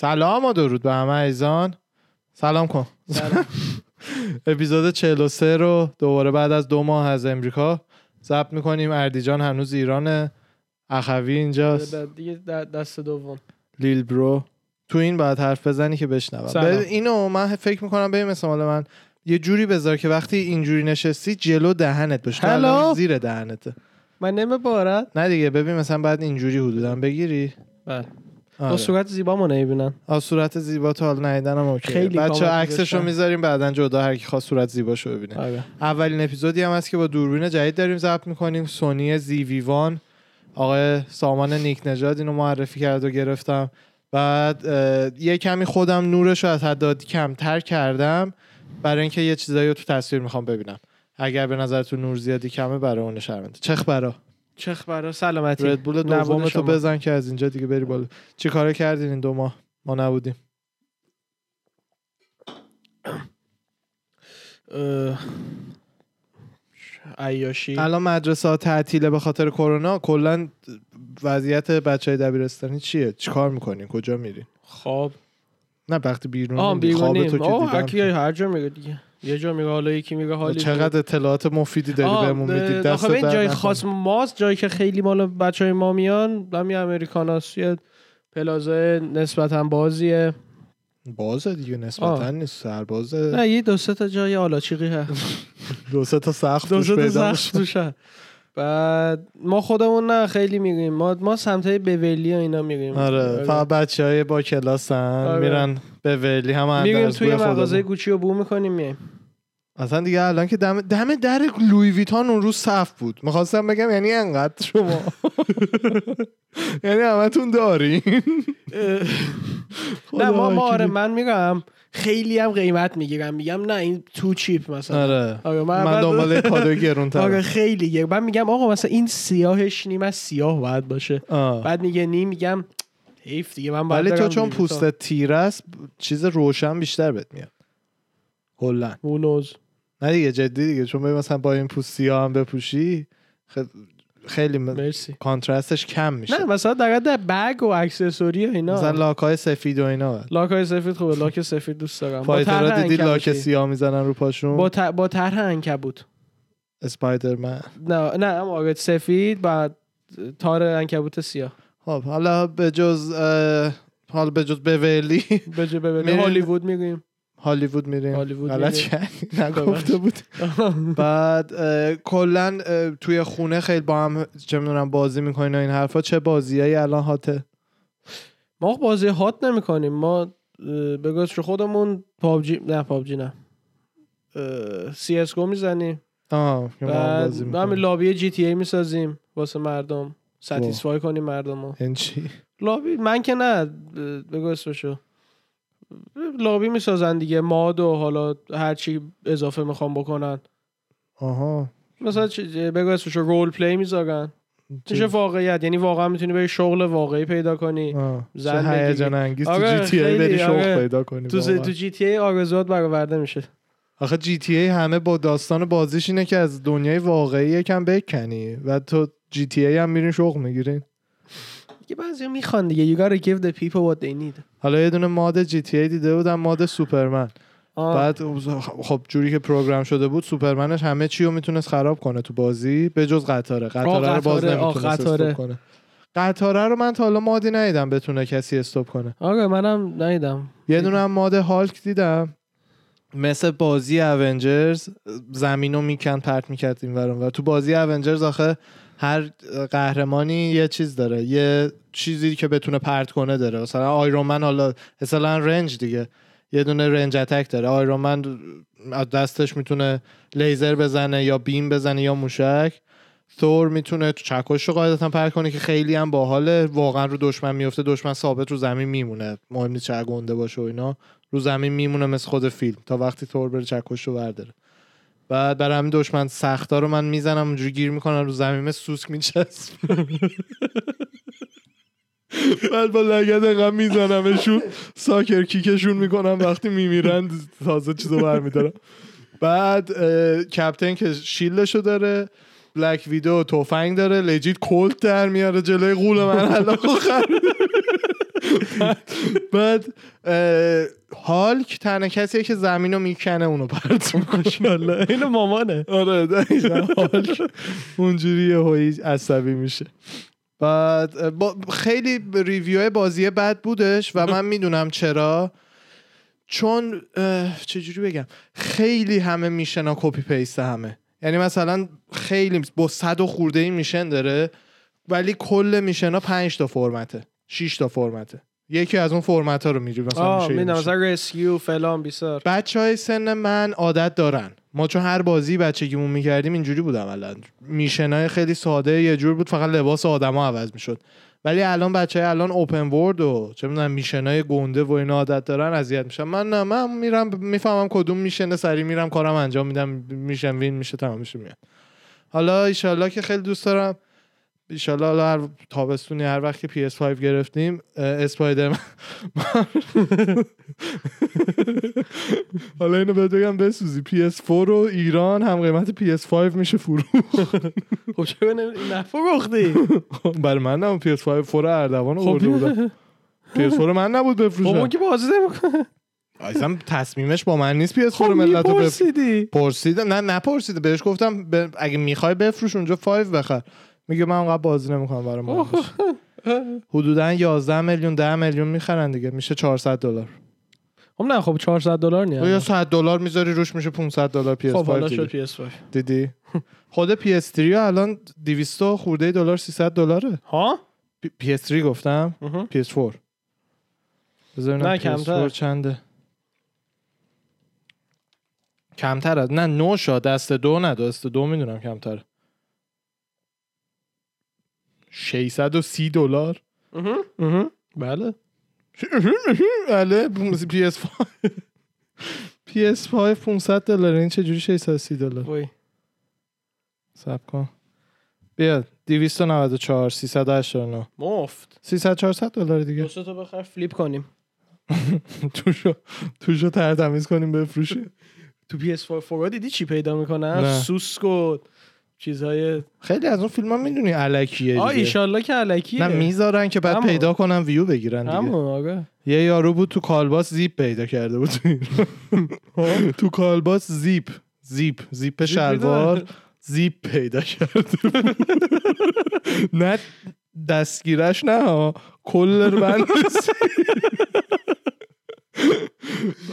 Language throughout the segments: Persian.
سلام و درود به همه عزیزان. سلام کن. اپیزود 43 رو دوباره بعد از دو ماه از امریکا ضبط می‌کنیم. اردیجان هنوز ایرانه اخوی اینجاست. دیگه دست دوم. لیل برو. تو این باید حرف بزنی که بشنوم. سلام. اینو من فکر می‌کنم ببین مثل مال من یه جوری بذار که وقتی اینجوری نشستی جلو دهنت باشه. زیر دهنته. من نمه بارد نه دیگه ببین مثلا بعد اینجوری حدودا بگیری. بله. آره. با صورت زیبا ما نمی‌بینن. آه صورت زیبا تا حالا ندیدنم اوکی. خیلی کامل عکسشو. می‌ذاریم بعدا جدا هر کی خواست صورت زیباشو ببینه. آره. اولین اپیزودی هم هست که با دوربین جدید داریم ضبط می‌کنیم. سونی زی وی وان آقای سامان نیک نژاد اینو معرفی کرد و گرفتم. بعد یه کمی خودم نورش رو از حد عادی کمتر کردم برای اینکه یه چیزایی رو تو تصویر می‌خوام ببینم. اگر به نظرتون نور زیادی کمه برای اون شرمنده. چخ برا؟ چخ برا سلامتی. رد بول نبود دوم تو. بزن که از اینجا دیگه بری بالا. چی کار کردین این دو ماه؟ ما نبودیم. اه، عیاشی. الان مدرسه ها تعطیله به خاطر کرونا. کلا وضعیت بچه های دبیرستانی چیه؟ چیکار می‌کنین؟ کجا میرین؟ خواب نه وقتی بیرون آه خواب تو بیرونیم که آه دیدم هر جا میگه دیگه. یه جا میگه حالا یکی میگه حالی چقدر اطلاعات مفیدی داری بهمون میدی؟ دست آخه این در جای. خاص ماست جایی که خیلی مال بچه های ما میان همین امریکاناست. یه پلازای نسبتا بازیه. بازه دیگه نسبتا. نیست سربازه نه یه دو سه تا جای آلاچیقی هست دو سه تا سخت دو سه تا. بعد ما خودمون نه خیلی میگیم ما ما سمت بولی و اینا میگیم آره فقط بچه های با کلاسن آره. میرن هم میگیم اندرز توی. مغازه گوچی و بو می‌کنیم میایم اصلا دیگه الان که دم, دم در لوی ویتان اون روز صف بود. می‌خواستم بگم یعنی انقدر شما. یعنی همتون دارین. نه ما ما خدا آره وکیلی. من میگم خیلی هم قیمت می‌گیرم. میگم نه این تو چیپ مثلا. آره. آره من بعد- دنبال کادو آره گرونتر خیلی گه من میگم آقا مثلا این سیاهش نیم از سیاه باید باشه. بعد میگه نیم میگم حیف دیگه من ولی تو چون پوستت تیره است چیز روشن بیشتر بهت میاد. کلا ویتون. نه دیگه جدی دیگه. چون ببین مثلا با این پوست سیاه هم بپوشی خ- خیلی م- مرسی. کانترستش کم میشه. نه مثلا در در بگ و اکسسوری و اینا. مثلا لاکای سفید و اینا باید. لاک های سفید خوبه. لاک سفید دوست دارم. طرح دیدی لاک. سیاه می‌زنن رو پاشون؟ با ت- با طرح انکبوت. اسپایدرمن. نه نه اما سفید بعد تار انکبوت سیاه. خب حالا به جز اه، حالا به جز بجه ببینیم میریم. هالیوود میگیم هالیوود میریم هالیوود غلط نگفته بود. بعد اه، کلا توی خونه خیلی با هم چه می‌دونم بازی می‌کنین و این حرفا. چه بازیایی الان hot ه ما بازی hot نمی کنیم ما بگوش خودمون PUBG نه PUBG نه. CS:GO می‌زنیم. بعد همین lobby GTA می‌سازیم. واسه مردم. satisfy کنیم مردم رو این چی؟ lobby من که نه بگو اسمشو lobby می‌سازن دیگه mod و حالا هر چی اضافه می‌خوام بکنن آها مثلا بگو اسمشو role play می‌ذارن میشه واقعیت یعنی واقعا می‌تونی بری شغل واقعی پیدا کنی آه. زندگی. هیجان انگیز تو آره، GTA بری شغل آره. پیدا کنی تو. تو GTA آرزوات برآورده میشه آخه GTA همه با داستان بازیش اینه که از دنیای واقعی یکم بکنی و تو GTA هم میرین شغل می‌گیرین دیگه بعضی می‌خوان دیگه. You gotta give the people what they need. حالا یه دونه ماد جی تی ای دیده بودم ماد سوپرمن. آه. بعد خب جوری که پروگرام شده بود سوپرمنش همه چی رو می‌تونست خراب کنه تو بازی به جز قطاره. قطاره رو باز نمی‌تونست. استوب کنه. قطاره رو من تا حالا مادی ندیدم بتونه کسی استوب کنه. آره منم ندیدم. یه دونه هم ماد هالک دیدم. مثل بازی اونجرز زمین رو می‌کند پرت می‌کرد این ورون و تو بازی اونجرز آخه هر قهرمانی یه چیز داره یه چیزی که بتونه پرت کنه داره. مثلا آیرون من حالا مثلا رنج دیگه یه دونه رنج اتک داره. آیرون من از دستش می‌تونه لیزر بزنه یا بیم بزنه یا موشک. ثور می‌تونه تو چکش رو قاعدتا پرت کنه که خیلی هم باحاله. واقعا رو دشمن میفته دشمن ثابت رو زمین میمونه. مهم نیست چه گنده باشه و اینا. رو زمین میمونه مثل خود فیلم. تا وقتی تور بره چکش رو برداره. بعد برای همین دشمن سختا رو من می‌زنم اونجوری گیر می‌کنم رو زمین سوسک میچسب بعد با لگت انقدر میزنمشون ساکر کیکشون می‌کنم وقتی میمیرن تازه چیزو برمیدارم. بعد کپتن که شیلدشو داره بلک ویدو تفنگ داره لجیت کلت در میاره جلوی قول من. آخر. بعد هالک تنها کسیه که زمین رو می‌کنه اونو پرت ماشاءالله. اینو مامانه. آره دقیقا هالک اونجوری یهویی عصبی میشه. بعد با خیلی review بازی بد بودش و من می‌دونم چرا. چون چجوری بگم؟ خیلی همه mission ا copy paste همه. یعنی مثلا خیلی با صد و خورده ای mission داره ولی کل mission ا پنج تا فرمته. 6 تا فرمته. یکی از اون فرمت ها رو میری مثلا آه میشه. مثلا رسکیو فلان بیسار. بچه های سن من عادت دارن. ما چون هر بازی بچگیمون می‌کردیم اینجوری بود عملا میشنای خیلی ساده یه جور بود فقط لباس آدما عوض می‌شد. ولی الان بچه های الان اوپن ورد و چه می‌دونم میشنای گنده و اینا عادت دارن اذیت میشن. من نه من میرم می‌فهمم کدوم میشنه سری میرم کارم انجام میدم میشن وین میشه تمام میشه میاد. حالا ایشالله که خیلی دوست دارم. ایشالله هر تابستونی هر وقت که PS5 گرفتیم اه، اسپایدرمن حالا اینو بهت بگم بسوزی. PS4 رو ایران هم قیمت PS5 میشه فرو خب چرا نفروختی؟ برای من نه PS5 فور اردوان خب. آورده بودم. PS4 من نبود خب بفروشم اون که بازی نمی‌کنه اصلا تصمیمش با من نیست PS4 خب ملت رو پرسیدم. نه نپرسیده بهش گفتم. اگه می‌خوای بفروش اونجا 5 بخر. میگه من اونقدر بازی نمی‌کنم برای ما حدودا 11 میلیون 10 میلیون می‌خرن دیگه. میشه 400 دلار. خب نه خب 400 دلار یا نیست 100 دلار می‌ذاری روش میشه 500 دلار PS5 خب حالا. شد PS5 دیدی؟ خود PS3 الان 200 خورده دلار 300 دلاره. ها؟ پی- PS3 گفتم. مهم. PS4 بذار ببینم نه، کمتر. PS4 چنده. کمتر از نه نو شد. دست دو نه دست دو می‌دونم کمتر 630 دلار. بله. بله PS5 PS5 500 دلار. این چجوری 630 دلار؟ وای. سب کن. بیا 294 389 مفت. 300 400 دلار دیگه. دوست تو بخر فلیپ کنیم. توشو توشو ترتمیز کنیم بفروشیم. تو PS4 فورا دیدی چی پیدا می‌کنن نه. چیزهای خیلی از اون فیلم ها می‌دونی علکیه آ دیگه. ایشالله که علکیه. نه می‌ذارن که بعد همون. پیدا کنن ویو بگیرن دیگه. همون آقا. یه یارو بود تو کالباس زیپ پیدا کرده بود. تو ایران. تو کالباس زیپ زیپ زیپ شلوار زیپ پیدا کرده. نه دستگیرش نه. کل رو بند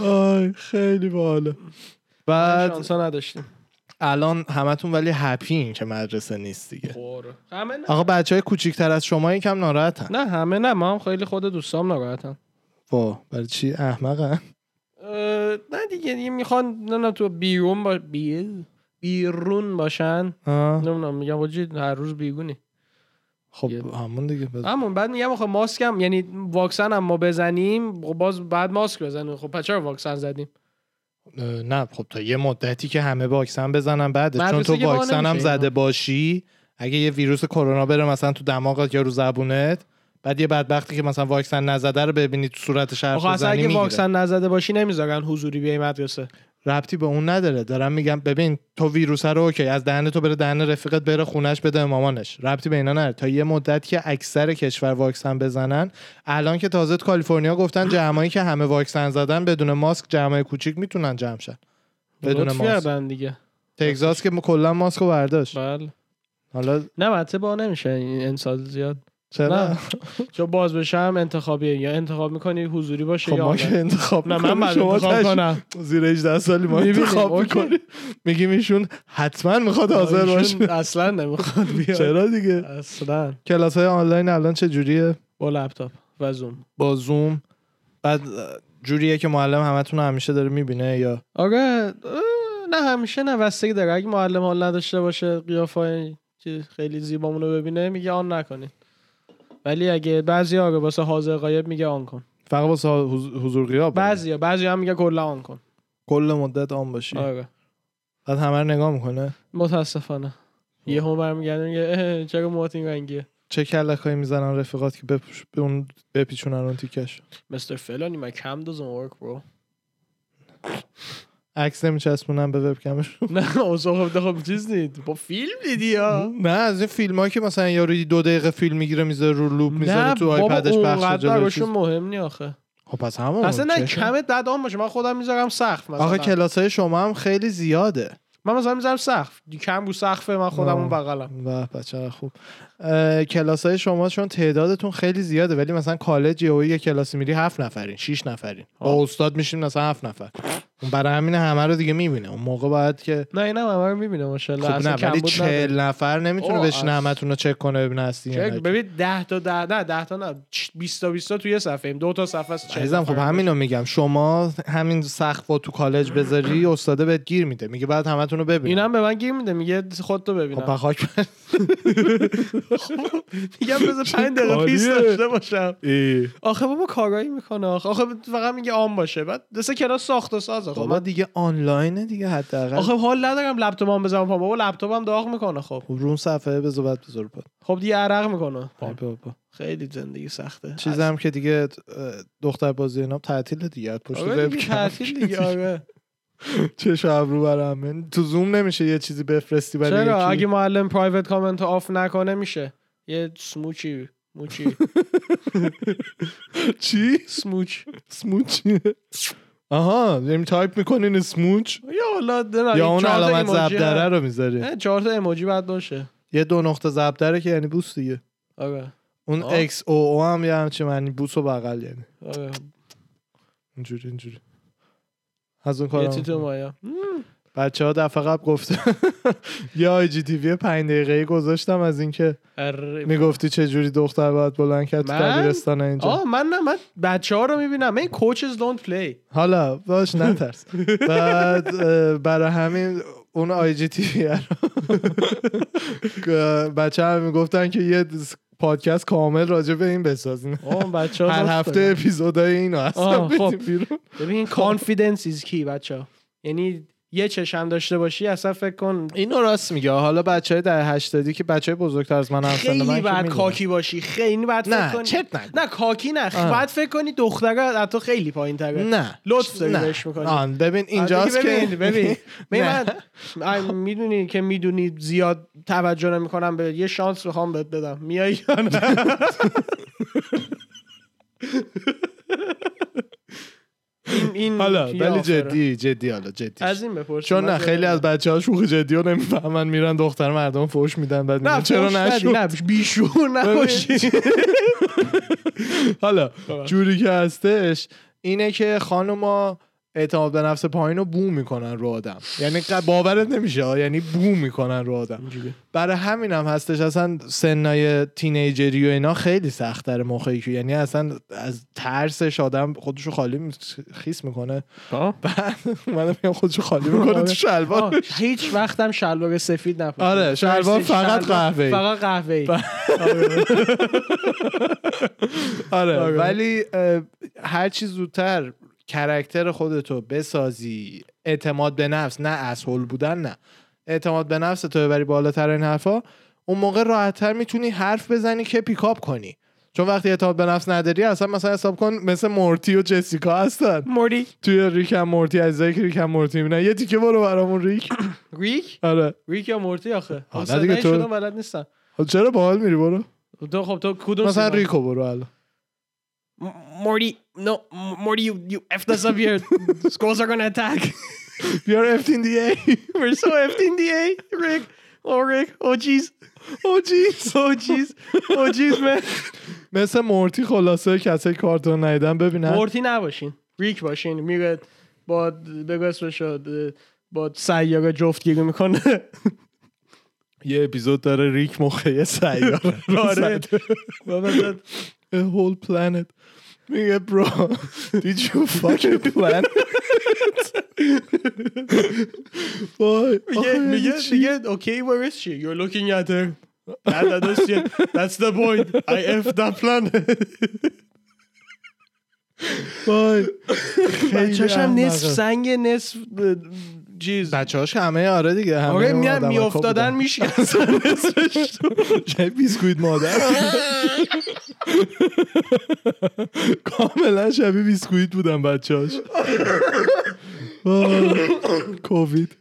آی خیلی باحاله. بعد شانسا نداشتیم. الان همتون ولی هپین که مدرسه نیست دیگه. همه نه. آقا بچه های کوچیکتر از شما یکم ناراحتن. نه همه نه. ما هم خیلی خود دوستام ناراحتن. وا برای چی احمقن؟ نه دیگه دیگه می‌خوان نمی‌دونم تو بیرون با بی... بیرون باشن. نمی‌دونم میگم واجی هر روز بیگونی خب همون دیگه. بز- همون بعد میگم خب ماسکم یعنی واکسن هم ما بزنیم خب باز بعد ماسک بزنیم. خب پس چرا واکسن زدیم؟ نه خب تا یه مدتی که همه واکسن بزنن بعدش چون تو واکسن هم زده. باشی اگه یه ویروس کرونا بره مثلا تو دماغت یا رو زبونت بعد یه بدبختی که مثلا واکسن نزده رو ببینی تو آخه اصلا بزنی اگه واکسن نزده باشی نمی‌ذارن حضوری بیای مدرسه ربطی به اون نداره. دارم میگم ببین تو ویروس رو اوکی از دهن تو بره دهن رفیقت بره خونش بده مامانش. ربطی به اینا نداره. تا یه مدت که اکثر کشور واکسن بزنن الان که تازه تو کالیفرنیا گفتن جمعایی که همه واکسن زدن بدون ماسک جمعای کوچیک می‌تونن جمع شن. بدون ماسک. دیگه. تگزاس که کلا ماسک رو برداشت. بله. حالا نه با نمیشه. این انسال زیاد. چرا. چون باز بشه هم انتخابیه. یا انتخاب می‌کنی حضوری باشه خب یا ما. که انتخاب نه من بعد شما انتخاب کنم. زیر 18 سالی ما انتخاب. می‌کنیم. میگیم ایشون حتما می‌خواد حاضر باشه. اصلا نمی‌خواد بیاد. چرا دیگه؟ اصلا. کلاس های آنلاین الان چه جوریه؟ با لپتاپ و زوم. با زوم. بعد جوریه که معلم همتون همیشه داره می‌بینه یا؟ آره نه همیشه نه بستگی داره. اگه معلم حال نداشته باشه قیافه که خیلی زیبامون رو ببینه میگه آن نکنین ولی اگه بعضی آره واسه حاضر غایب میگه آن کن. فقط واسه حض- حضور غیاب بعضی بعضی هم میگه کلا آن کن. کل مدت آن باشی. آره. بعد همه رو نگاه می‌کنه. متاسفانه. یه هم برمیگرده میگه چرا موهات این رنگیه؟ چه کلک می‌زنن رفیقات که بپوش... به اون بپیچونن اون تیکش. Mr. Felony my cam doesn't work bro. عکس نمیچسبونن به وبکمش نه اوزا خب خب چیز نید با فیلم دیدی یا؟ نه از این فیلم که مثلا یارو دو دقیقه فیلم می‌گیره می‌ذاره رو لوپ می‌ذاره تو آیپدش براشون چیز. مهم نی آخه. خب پس همون اصلا نه؟ کمه دد آن باشه. من خودم می‌ذارم سقف مثلا. آخه کلاسای شما هم خیلی زیاده. من مثلا می‌ذارم سقف. کم رو سقفه من خودم اون. بغلم. و بچه خوب. کلاس های شما چون تعدادتون خیلی زیاده ولی مثلا کالج یه کلاسی میری هفت نفرین شیش نفرین. با. استاد میشیم مثلا هفت نفر. اون برای همین همه رو دیگه می‌بینه. اون موقع باید که نه اینم همه رو می‌بینه. ماشاءالله. خب اصلا نه ولی کمبود نداره. چهل نفر نمی‌تونه بشینه از- همتون رو چک کنه ببینه هستی چک. ببین 10 تا 10 نه 10 تا نه 20 تا 20 تا توی صفحه ایم. دو تا صفحه است عزیزم خب همینو میگم. شما همین سقف تو کالج بذاری استاده بهت گیر میده. میگه بعد همتون رو ببین اینم به من گیر میده میگه خودتو خب ببینم. پس خاک میگم بذار 5 دقیقه peace؟ داشته باشم. آخه بابا کارایی می‌کنه. آخه فقط میگه on باشه. بعد دسته کلاس ساخت و سازه خب بابا من دیگه آنلاینه دیگه حداقل. آخه حال ندارم لپتاپم بزنم بابا لپتاپم داغ می‌کنه خب. خب رو اون صفحه بذار بعد بذار خب دیگه عرق می‌کنه. بابا. خیلی زندگی سخته. چیزم که دیگه دختر بازی اینا تعطیل دیگه. پشت آره وبکم. تعطیل دیگه آره. چه شب رو برم من تو زوم نمیشه یه چیزی بفرستی برای چرا؟ اگه معلم private comment off نکنه میشه. یه سموچی موچی چی؟ سموچ سموچ آها یعنی تایپ می‌کنین سموچ یا حالا یا اون علامت زبدره. رو می‌ذاری. چهار تا ایموجی باید باشه. یه دو نقطه زبدره که یعنی بوس دیگه. آره. اون آه. اکس او او هم یه همچه معنی بوس و بغل یعنی. آره. اینجوری اینجوری. از اون یه کارا بچه ها دفعه قبل گفته یه IGTV پنج دقیقه گذاشتم از اینکه. می‌گفتی چه جوری دختر باید بلند کرد تو؟ دبیرستان اینجا. آه من نه من بچه ها رو می‌بینم. من coaches don't play حالا باش نترس. بعد برای همین اون IGTV رو بچه هم می‌گفتن که یه پادکست کامل راجع به این بسازین بچه هر هفته اپیزودای اینو هستن خب. بیرون. ببین confidence is key بچه ها. یعنی یه چشم داشته باشی اصلا فکر کن. اینو راست میگه. حالا بچه های در هشتادی که بچه های بزرگتر از من هم من خیلی باید می‌دونن. کاکی باشی. خیلی باید فکر نه کنی. نگو. نه کاکی نه. آه. باید فکر کنی دختره از تو خیلی پایین تره نه. لطف داری نه. بهش می‌کنی. آن ببین اینجاست که ببین. ببین. من می‌دونی که می‌دونی زیاد توجه نمی‌کنم به یه شانس می‌خوام بهت بدم. میای یا نه؟ این این حالا ولی. جدی جدی حالا جدی. از این بپرس چون نه خیلی از بچه ها شوخی جدی رو نمی‌فهمن میرن دختر مردم فوش میدن بعد نه چرا نشد؟ نه بیشور نباشی. حالا جوری که هستش اینه که خانوما اعتماد به نفس پایین رو بو می‌کنن رو آدم. یعنی باورت نمیشه. یعنی بو می‌کنن رو آدم. برای همین هم هستش اصلا سنای تینیجری و اینا خیلی سخت تر موقعی که یعنی اصلا از ترسش آدم خودشو خالی می- خیس می‌کنه. بعد من میگم خودشو خالی می‌کنه تو شلوار. آه، هیچ وقتم شلوار سفید نپوشید آره، شلوار فقط قهوه‌ای. فقط قهوه‌ای. آره آره. ولی اه، هر چی زودتر کرکتر خودتو بسازی. اعتماد به نفس نه اسهول بودن نه. اعتماد به نفس تو ببری بالاتر این حرفا. اون موقع راحتتر می‌تونی حرف بزنی که پیکاپ کنی. چون وقتی اعتماد به نفس نداری اصلا مثلا حساب کن مثل مورتی و جسیکا هستن. موری توی ریکم مورتی عزیزایی که ریکم مورتی می‌بینن. یه تیکه برو برامون ریک. ریک؟ آره. ریک یا مورتی آخه؟ نه دیگه تو- بلد نیستم خب چرا باحال میری؟ برو. تو خب تو کدوم مثلا؟ ریکو برو الان. Morty, no, M- Morty, you, you effed us up here. Skulls are gonna attack. You're effed in the A We're so effed in the A, Rick. Oh, Rick. Oh, jeez. Oh jeez Oh, jeez. Oh, jeez, man. مثل مورتی خلاصه کسایی کارتون ندیدن ببینن مورتی نباشین. ریک باشین. میره با بگو اسمش با سیاره جفتگیری می‌کنه یه اپیزود داره ریک مخه سیاره رو آره. A whole planet میگه برو Did you fucking plan وای میگه آخه میگه یعنی چی؟ میگه okay where is she you're looking at her that, that, that's, it. that's the point I F that planet وای خیلی بچه‌ش هم نصف احمقه. چیز. بچه‌هاش همه آره دیگه همه میان میافتادن نصفش چه بیسکویت مادر. کاملا شبیه بیسکویت بودن بچه‌هاش. کووید.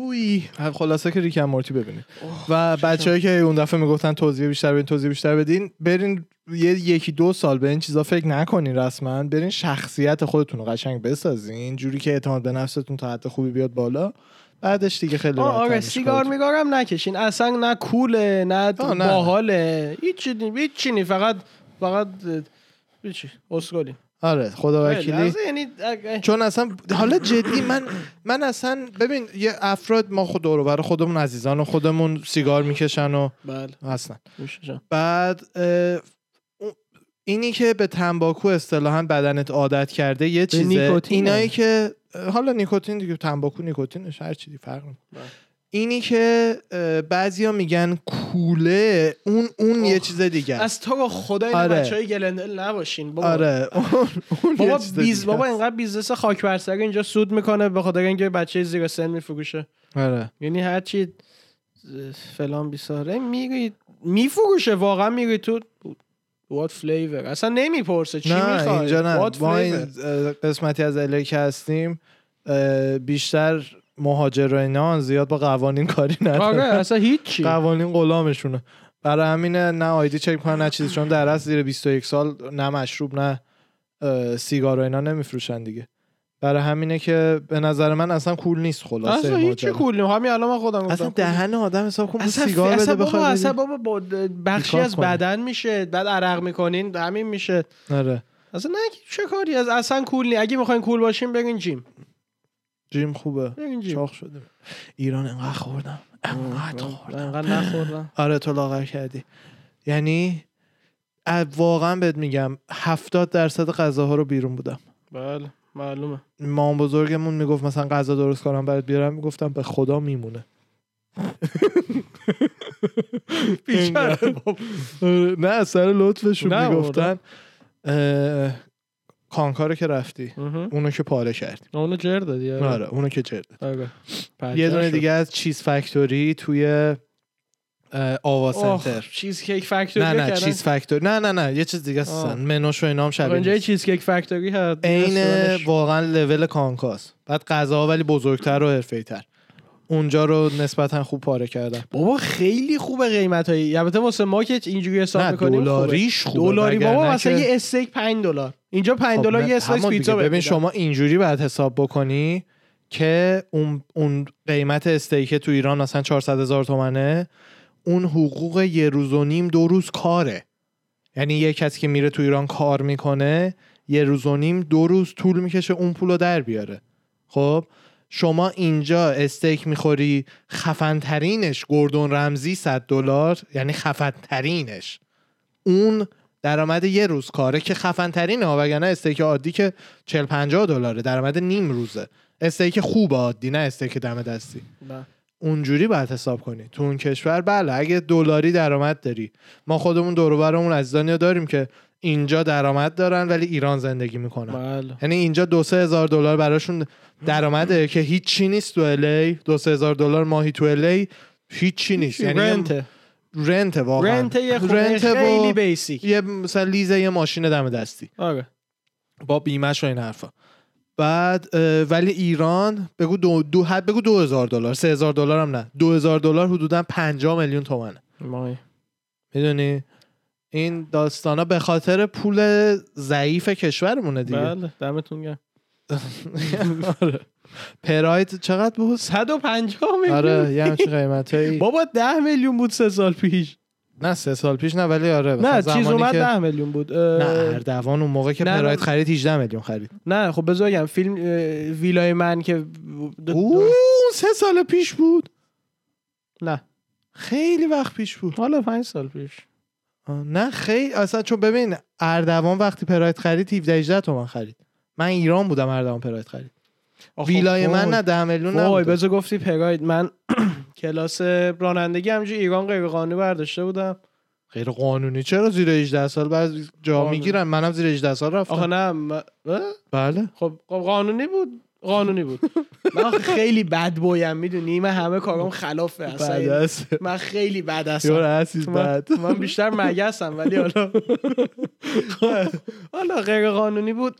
هوی خلاصه که ریکن مورتی ببینید. و بچه‌ای که اون دفعه می‌گفتن توضیح بیشتر بدین توضیح بیشتر بدین برین یه یکی دو سال به این چیزا فکر نکنین رسما. برین شخصیت خودتون رو قشنگ بسازین. جوری که اعتماد به نفستون تا حد خوبی بیاد بالا. بعدش دیگه خیلی آره سیگار. میگارم نکشین. اصلا نه کوله نه. باحاله. هیچی نی فقط فقط هیچی اسکلی. آره خدا وکیلی یعنی چون اصلا حالا جدی من من اصلا ببین یه افراد ما خود دور و بر خودمون عزیزان و خودمون سیگار می‌کشن و بله اصلا. بعد اینی که به تنباکو اصطلاحا بدنت عادت کرده یه چیزه. اینایی که حالا نیکوتین دیگه تنباکو نیکوتینش هر چیزی فرق نمی‌کنه. اینی که بعضیا میگن کوله اون اون یه. چیز دیگه. از تو با خدا این آره. بچه های گلندل نباشین بابا. آره. اون, اون بابا بیز بابا. اینقدر بیزنس خاک بر اینجا سود می‌کنه به خاطر اینکه بچه زیر سن میفروشه. آره. یعنی هرچی اه، فلان بیساره میری میفروشه واقعا میری تو what flavor اصلا نمی‌پرسه. چی نه می‌خوای؟ اینجا نه. ما این قسمتی از الی که هستیم. اه، بیشتر مهاجرینان زیاد با قوانین کاری آره ندارن اصلا هیچی. قوانین غلامشونه. برای همینه نه آیدی چک کنن نه چیزی چون در اصل زیر 21 سال نه مشروب نه سیگار و اینا نمیفروشن دیگه. برای همینه که به نظر من اصلا کول نیست خلاصه اصلا ماجرا. کول نیم. همین الان من خودم گفتم اصلا دهن آدم حساب کن اصلا سیگار بده بخوای اصلا. بابا با بخشی از. بدن میشه بعد عرق می‌کنین همین میشه. آره. اصلا نه چه کاری؟ از اصلا کول نی اگه می‌خواین کول باشین بگین جیم جیم خوبه. جیم. شده. ایران انقدر خوردم. انقدر خوردم. انقدر نخوردم. آره تو لاغر کردی. یعنی واقعا بهت میگم هفتاد درصد غذاها رو بیرون بودم. بله معلومه. مام بزرگمون می‌گفت مثلا غذا درست کنم برات بیارم. می‌گفتم به خدا میمونه. آره، نه سر لطفشون می‌گفتن. اه، کانکاره که رفتی. اونو که پاره کردیم اونو جر دادی آره. آره اونو که چرد آره. یه دونه دیگه از چیز فکتوری توی آوا سنتر چیز کیک فکتوری نه نه. چیز فکتوری نه نه نه یه چیز دیگه. هستن منوش و اینا هم شبیه اونجا. چیز کیک فکتوری هست عین. واقعا لول کانکاس بعد غذا ولی بزرگتر و حرفه‌ای‌تر اونجا رو نسبتا خوب پاره کردن. بابا خیلی خوبه قیمت هایی البته واسه ما که اینجوری حساب می‌کنیم دلاریش خوبه. دلاری بابا مثلا یه استیک 5 دلار. اینجا 5 خب دلار یه همون پیتزا ببین. شما اینجوری باید حساب بکنی که اون اون قیمت استیک تو ایران مثلا 400 هزار تومنه اون حقوق یه روز و نیم دو روز کاره. یعنی یه کسی که میره تو ایران کار می‌کنه یه روز و نیم دو روز طول می‌کشه اون پولو در بیاره. خب؟ شما اینجا استیک می‌خوری خفن ترینش گردون رمزی 100 دلار یعنی خفن ترینش اون درآمد یه روز کاره که خفن ترینه وگرنه استیک عادی که 40 50 دلاره درآمد نیم روزه. استیک خوب عادی نه استیک دم دستی. بله. اونجوری باید حساب کنی. تو اون کشور بله اگه دلاری درآمد داری. ما خودمون دور و برمون رو داریم که اینجا درآمد دارن ولی ایران زندگی می‌کنن. بله. یعنی اینجا دو سه هزار دلار براشون درآمده که هیچی نیست تو الی دو سه هزار دلار ماهی تو الی هیچی نیست. یعنی یه رنت رنت واقعا. رنت یه خونه رنت و خیلی بیسیک یه مثلا لیز یه ماشین دم دستی. آره. با بیمش و این حرفا. بعد ولی ایران بگو دو, دو حد بگو دو هزار دلار. سه هزار دلار هم نه. دو هزار دلار حدودا پنجاه میلیون تومنه. مای می‌دونی؟ این داستانا به خاطر پول ضعیف کشورمونه دیگه. بله دمتون گرم. آره. پراید چقدر بود؟ 150 میلیون. آره یه همچین قیمتایی بابا 10 میلیون بود سه سال پیش. نه سه سال پیش نه ولی آره نه چیز اومد که 10 میلیون بود. نه اردوان اون موقع که پراید. خرید 18 میلیون خرید. نه خب بذار بگم فیلم ویلای من که دو- سه سال پیش بود. نه. خیلی وقت پیش بود. حالا 5 سال پیش. نه خیلی اصلا چون ببین اردوان وقتی پراید خرید 17 18 تومن خرید. من ایران بودم اردوان پراید خرید. ویلای وای. من نه 10 میلیون وای نبود بذار گفتی پراید. من کلاس رانندگی همجوری ایران غیر قانونی برداشته بودم. غیر قانونی؟ چرا زیر 18 سال بعد جا. می‌گیرن؟ منم زیر 18 سال رفتم. آخه نه؟ بله. خب خب قانونی بود. قانونی بود. من خیلی بد بویم می‌دونی؟ من همه کارام خلافه اصلا. من خیلی بد هستم. من, بد. من بیشتر مگسم ولی حالا حالا غیر قانونی بود.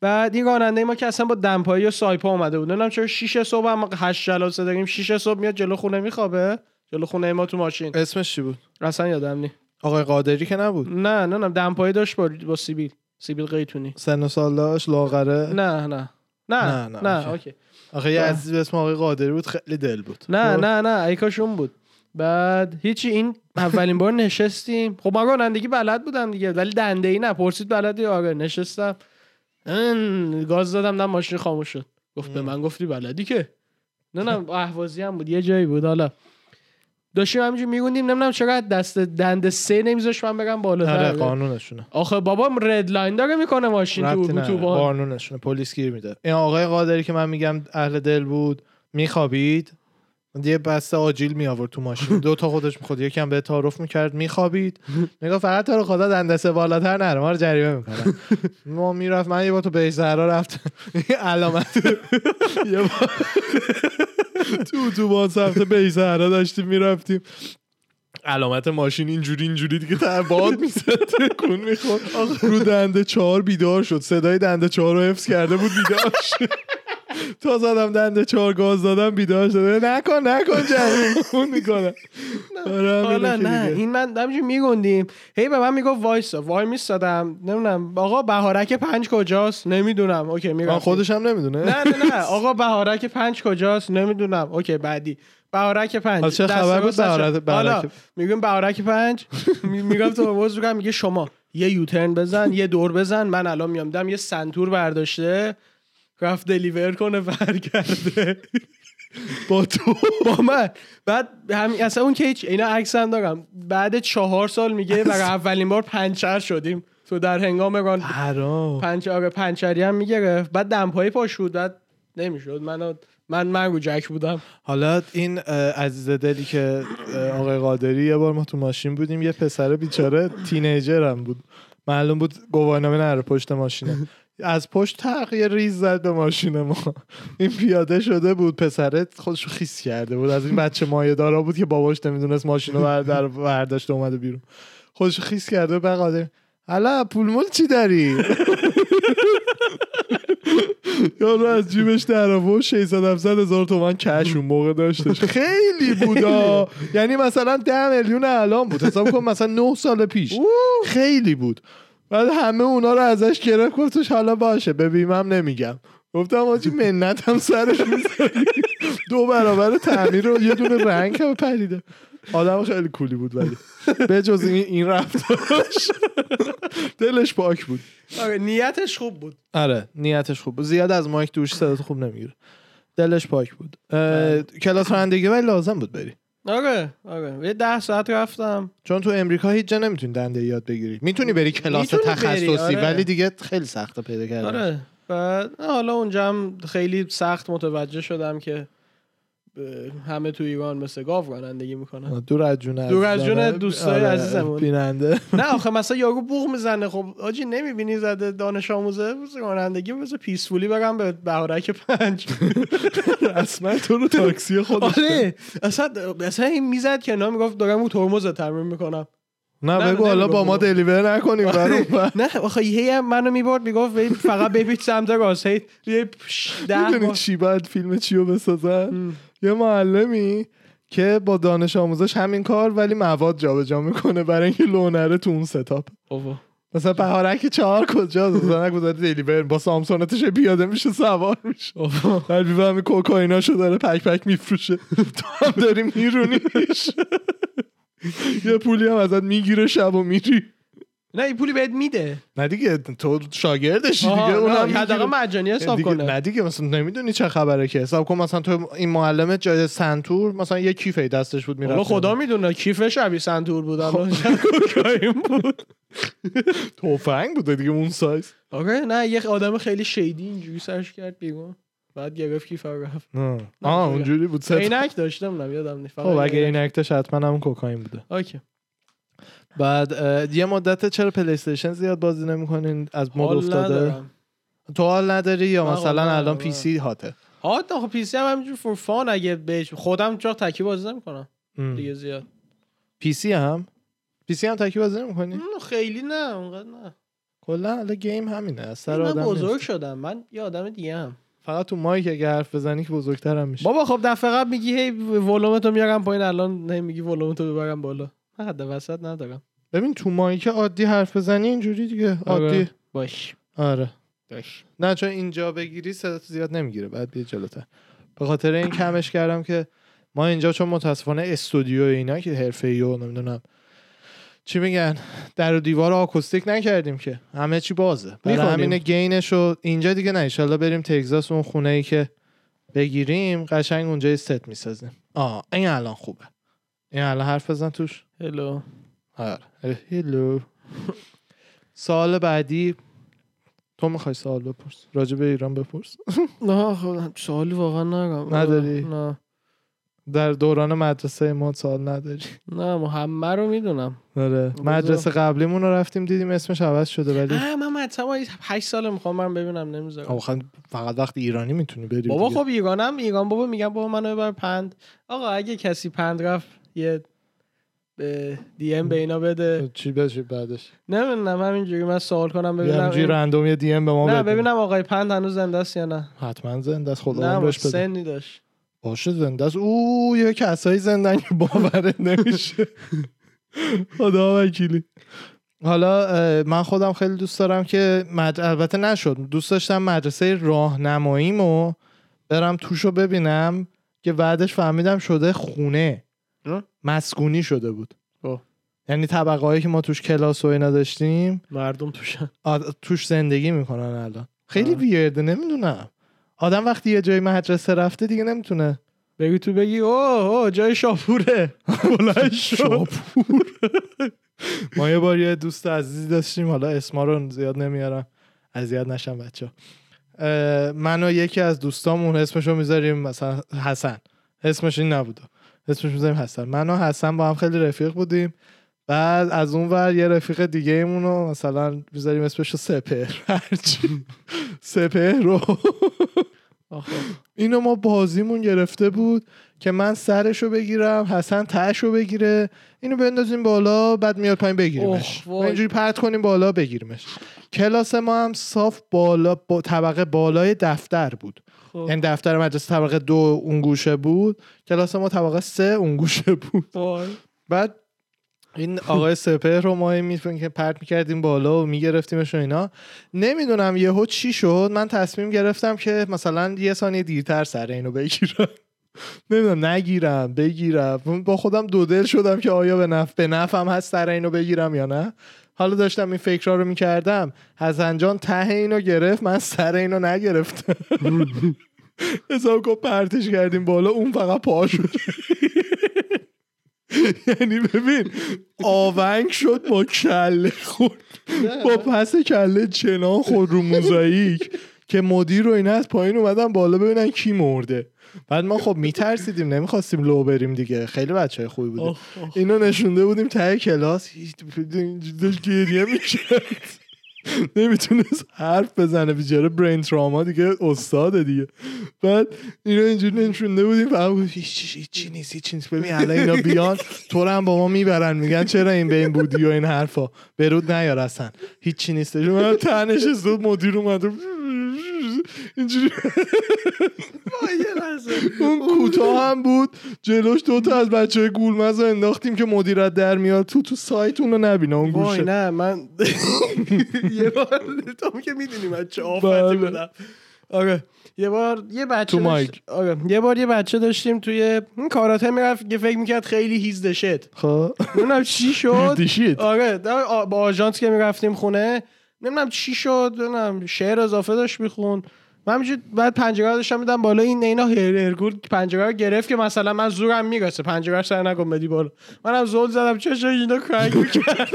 بعد این راننده ما که اصلا با دمپایی و سایپا اومده بود. نمی‌دونم چرا 6 صبح هم هشت جلسه داریم. 6 صبح میاد جلو خونه میخوابه. جلو خونه ما تو ماشین. اسمش چی بود؟ اصلا یادم نی آقای قادری که نبود؟ نه نه نه. دمپایی داشت با, با سیبیل. سیبیل قیتونی. سن و سال داشت لاغره؟ نه نه. نه نه، نه اوکی. آخه یه به اسم آقای قادری بود خیلی دل بود. نه خب. نه نه ایکاشون بود. بعد هیچی این اولین بار نشستیم. خب من رانندگی بلد بودم دیگه ولی دنده ای نه پرسید بلدی؟ آره نشستم. ان، گاز دادم نه ماشین خاموش شد. گفت به. من گفتی بلدی که؟ نه نه اهوازی هم بود یه جایی بود حالا. داشتیم همینجور میگوندیم نمی‌دونم چرا دست دنده سه نمیذاش من بگم آره بالاتر قانونشونه. آخه بابا رد لاین داره می‌کنه ماشین تو. اتوبان قانونشونه پلیس گیر میده این آقای قادری که من میگم اهل دل بود میخوابید؟ یه بسته آجیل می آورد تو ماشین. دو تا خودش می‌خورد. یکم به تعارف می‌کرد. میخوابید. می‌گفت فقط تو رو خدا دندسه بالاتر نره. ما رو جریمه می‌کنن ما می‌رفت من یه بار تو بیش زهرا رفت علامت. یه بار. تو اتوبان سمت بیش زهرا داشتیم می‌رفتیم. علامت ماشین اینجوری اینجوری دیگه تر باد می‌زد. کن می‌خورد. رو دنده چهار بیدار شد. صدای دنده چهار رو حفظ کرده بود بیدار شد. تا زدم دنده چهار گاز دادم بیدار شده. نکن نکن جمعی خون می‌کنم حالا نه این من همینجور میگوندیم. هی به من می‌گفت وایسا. وای میستادم نمی‌دونم. آقا بهارک پنج کجاست؟ نمی‌دونم. اوکی میرم خودش هم نمی‌دونه. نه نه نه. آقا بهارک پنج کجاست؟ نمی‌دونم. اوکی بعدی. بهارک پنج. چه خبر بود؟ بهارک- میگیم بهارک پنج. می- میگم تو موز میگم میگه شما یه یوترن بزن یه دور بزن. من الان میام دم یه سنتور برداشته. رفت دلیور کنه برگرده. با تو. با من. بعد همین اصلا اون که هیچ اینا عکس هم دارم. بعد چهار سال میگه برای اولین بار پنچر شدیم. تو در هنگام ران پنچ آره پنچری هم می‌گرفت. بعد دمپایی پاش بود بعد نمی‌شد. من من من رو جک بودم. حالا این عزیز دلی که آقای قادری یه بار ما تو ماشین بودیم یه پسر بیچاره teenager هم بود. معلوم بود گواهینامه نره پشت ماشینه. از پشت یه ریز زد به ماشین ما. این پیاده شده بود پسره خودش رو خیس کرده بود. از این بچه مایه دارا بود که باباش نمی‌دونست ماشین رو بردار برداشته اومده بیرون. خودش رو خیس کرده به قادر حالا پول مول چی داری؟ یارو از جیبش در آورد 600 700 هزار تومن کش اون موقع داشتش. خیلی بودا. یعنی مثلا 10 میلیون الان بود. حساب کن مثلا 9 سال پیش. خیلی بود. بعد همه اونا رو ازش گرفت گفتش حالا باشه. به بیمم نمیگم. گفتم آجی منت هم سرش دو برابر تعمیر رو یه دونه رنگ هم پریده. آدم خیلی کولی بود ولی. به جز این, این رفتارش. دلش پاک بود. آره نیتش خوب بود. آره نیتش خوب بود. زیاد از مایک دوش صدات خوب نمی‌گیره. دلش پاک بود. اه، کلاس رانندگی ولی لازم بود بری. آره آره. یه ده ساعت رفتم. چون تو امریکا هیچ جا نمی‌تونی دنده یاد بگیری. می‌تونی بری کلاس بری، تخصصی آره. ولی دیگه خیلی سخته پیدا کردن. آره. بعد حالا اونجا هم خیلی سخت متوجه شدم که همه تو ایران مثل گاو رانندگی می‌کنن. دور از جون دور از جون. دوستای آره، عزیزمون. بیننده. نه آخه مثلا یارو بوغ می‌زنه. خب آجی نمی‌بینی زده دانش آموزه؟ رانندگی بس پیسفولی برم به بهارک پنج. اصلا تو رو تاکسی خودش آره. اصلا اصلا این می‌زد که نه می‌گفت دارم اون ترمز تمرین می‌کنم. نه بگو حالا با ما. دلیور نکنیم برام نه آخه هی هم منو می‌برد می‌گفت فقط بپیچ سمت راست. هی ده. چی باید فیلم چی رو بسازن. یه معلمی که با دانش آموزش همین کار ولی مواد جابجا می‌کنه برای اینکه لو نره تو اون ستاپ. مثلا بهارک چهار کجاست مثلا گذاری دلیور. با سامسونتش پیاده میشه سوار میشه. بعد می‌فهمی کوکائیناشو داره پک پک میفروشه. تو هم داری میرونیش. یه پولی هم ازت می‌گیره شب و میری. نه این پولی بهت میده. نه دیگه تو شاگردشی دیگه اونم حداقل. مجانی حساب کنه. نه دیگه مثلا نمی‌دونی چه خبره که. حساب کن مثلا تو این معلم جای سنتور مثلا یه کیفه دستش بود می‌رفت خدا می‌دونه کیف شبیه سنتور بود کوکائین بود. تفنگ بوده دیگه اون سایز. آره نه یه آدم خیلی shady اینجوری سرش کرد بیرون. بعد گرفت کیف رو رفت. آه اونجوری بود عینک داشتم نه یادم نیست. خب اگه عینک. act ش حتما همون کوکائین بوده. OK. بعد یه مدت چرا پلی استیشن زیاد بازی نمی‌کنین؟ از mood افتاده. تو حال نداری یا مثلا الان. PC هاته؟ ها آخه PC هم همینجور for fun اگه بهش خودم چرا تکی بازی نمی‌کنم؟ دیگه زیاد. PC هم؟ PC هم تکی بازی نمی‌کنی؟ خیلی نه اونقدر نه. کلا حالا game همینه از سر آدم بزرگ. شدم. من یه آدم دیگه هم. فقط تو mic اگه حرف بزنی که بزرگتر هم میشه. بابا خب دفعه قبل میگی هی ولومتو میارم پایین الان هی میگی ولومتو ببرم بالا. من حد وسط ندارم. ببین تو mic عادی حرف بزنی اینجوری دیگه. آره. عادی. باش. آره. باش. نه چون اینجا بگیری صدا زیاد نمی‌گیره بعد بیا جلوتر. به خاطر این کمش کردم که ما اینجا چون متاسفانه استودیو اینا که حرفه‌ای و نمی‌دونم چی میگن در و دیوار آکوستیک نکردیم که. همه چی بازه. برای. همین گینش رو اینجا دیگه نه ایشالله بریم تگزاس اون خونه ای که بگیریم قشنگ اونجا ست می‌سازیم. آه این الان خوبه. این الان حرف بزن توش. هلو. آره. هلو. سال بعدی. تو می‌خوای سوال بپرس. راجع به ایران بپرس. نه خب سوالی واقعا ندارم نداری؟ نه. در دوران مدرسه ما سال نداری. نه ما همه رو می‌دونم. آره. مدرسه قبلیمون رو رفتیم دیدیم اسمش عوض شده ولی اه من مطمئن 8 سال می‌خوام من ببینم نمی‌ذارم. آخه فقط وقتی ایرانی می‌تونی بری بابا. خب ایرانم ایران بابا میگم بابا منو ببر پند. آقا اگه کسی پند رفت یه به دی ام به اینا بده. چی بشه بعدش؟ نمی‌دونم همینجوری من سوال کنم ببینم این- رندوم یه دی ام به ما نه. ببینم آقای پند هنوز زنده است یا نه. حتما زنده است خدا عمرش بده. سنی داشت. باشه زنده است. او یه کسایی زندن که باورت نمیشه. خدا وکیلی. حالا من خودم خیلی دوست دارم که مد... البته نشد. دوست داشتم مدرسه راهنماییمو برم توشو ببینم که بعدش فهمیدم شده خونه؟ مسکونی شده بود. اوه. یعنی طبقه هایی که ما توش کلاس و اینا داشتیم مردم توشن. آد- توش زندگی می‌کنن الان. خیلی. ویرده نمی‌دونم. آدم وقتی یه جای مدرسه رفته دیگه نمی‌تونه. بگی تو بگی اوه اوه جای شاپوره. بلند شو. ما یه بار یه دوست عزیزی داشتیم حالا اسما رو زیاد نمیارم. اذیت نشم بچه من و یکی از دوستامون اسمشو می‌ذاریم مثلا حسن. اسمش این نبوده. اسمش می‌ذاریم حسن. من و حسن با هم خیلی رفیق بودیم. بعد از اون ور یه رفیق دیگه ایمون رو مثلا می‌ذاریم اسمشو سپر هرچی. سپر رو. اینو ما بازیمون گرفته بود که من سرشو بگیرم حسن تهشو بگیره. اینو بندازیم بالا بعد میاد پایین بگیریمش. اینجوری پرت کنیم بالا بگیریمش. کلاس ما هم صاف بالا با طبقه بالای دفتر بود. خب. یعنی دفتر مدرسه طبقه دو اون گوشه بود کلاس ما طبقه سه اون گوشه بود. بعد این آقای سپر رو ما می‌فهمیم که پرت می‌کردیم بالا و میگرفتیمش و اینا. نمی‌دونم یهو چی شد؟ من تصمیم گرفتم که مثلا یه ثانیه دیرتر سر اینو بگیرم. نمی‌دونم نگیرم بگیرم. با خودم دو دل شدم که آیا به نفع به نفعم هست سر اینو بگیرم یا نه. حالا داشتم این فکرها رو می‌کردم. حسن جان ته اینو گرفت من سر اینو نگرفتم. حساب کن پرتش کردیم بالا اون فقط پا شد. یعنی ببین آونگ شد با کله خود با پس کله چنان خود رو موزاییک که مدیر رو اینا از پایین اومدن بالا ببینن کی مرده. بعد ما خب میترسیدیم نمی‌خواستیم لو بریم دیگه. خیلی بچه خوبی بودیم. اینو نشونده بودیم ته کلاس. هیچ- داشت گریه می‌کرد. نمی‌تونست حرف بزنه. بیچاره برین تراما دیگه استاده دیگه. بعد اینو اینجوری نشونده بودیم. فقط بود هیچ هیچی نیست هیچی نیست. ببین الان اینا بیان. تو هم با ما می‌برن. میگن چرا این به این بودی و این حرفا؟ برود نیار اصلا. هیچی نیست من تنش زود مدیر اومد. اینجوری. اون کوتاه هم بود. جلوش دوتا از بچه های گولمز رو انداختیم که مدیرت در میاد. تو تو سایت اون رو نبینه اون گوشه. نه من یه بار تو که می‌دونی من چه آفتی بله. بودم. آره. یه بار یه بچه تو داشت-. آره. یه بار یه بچه داشتیم توی این کاراته می‌رفت که فکر می‌کرد خیلی هیز دشت خب. نمی‌دونم چی شد. آره با آژانس که می‌رفتیم خونه نمی‌دونم چی شد نمی‌دونم شعر اضافه داشت میخون من همینجوری بعد پنجره رو داشتم میدم بالا این اینا هر هرگول پنجره رو گرفت که مثلا من زورم می‌رسه پنجره رو سر نکن بدی بالا. منم زل زدم چشم اینا کرنگ می‌کرد؟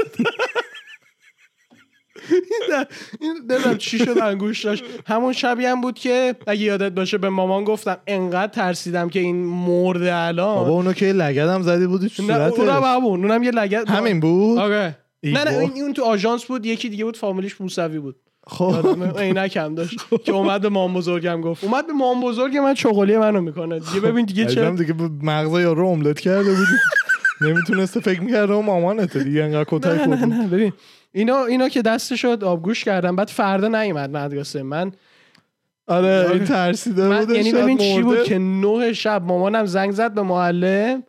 این نمی‌دونم چی شد انگوش داشت. همون شبیه هم بود که اگه یادت باشه به مامان گفتم انقدر ترسیدم که این مرده الان. بابا اونو که لگدم زدی بودی نه اونم صورتش همون اونم یه لگت همین بود؟ آره. نه نه. این اون تو آژانس بود یکی دیگه بود فامیلیش موسوی بود. خب. یادمه عینکم داشت که اومد به مام بزرگم گفت. اومد به مام بزرگ من چغلی منو می‌کنه دیگه. ببین دیگه چه دیگه مغز یارو املت کرده بود نمی‌تونسته فکر می‌کرده اون مامانته دیگه انقدر کتک نه نه ببین اینا اینا که دست شد آبگوش کردم بعد فردا نیومد مدرسه. من آره این ترسیده من بودش یعنی ببین چی بود. که نه شب مامانم زنگ زد به معلم.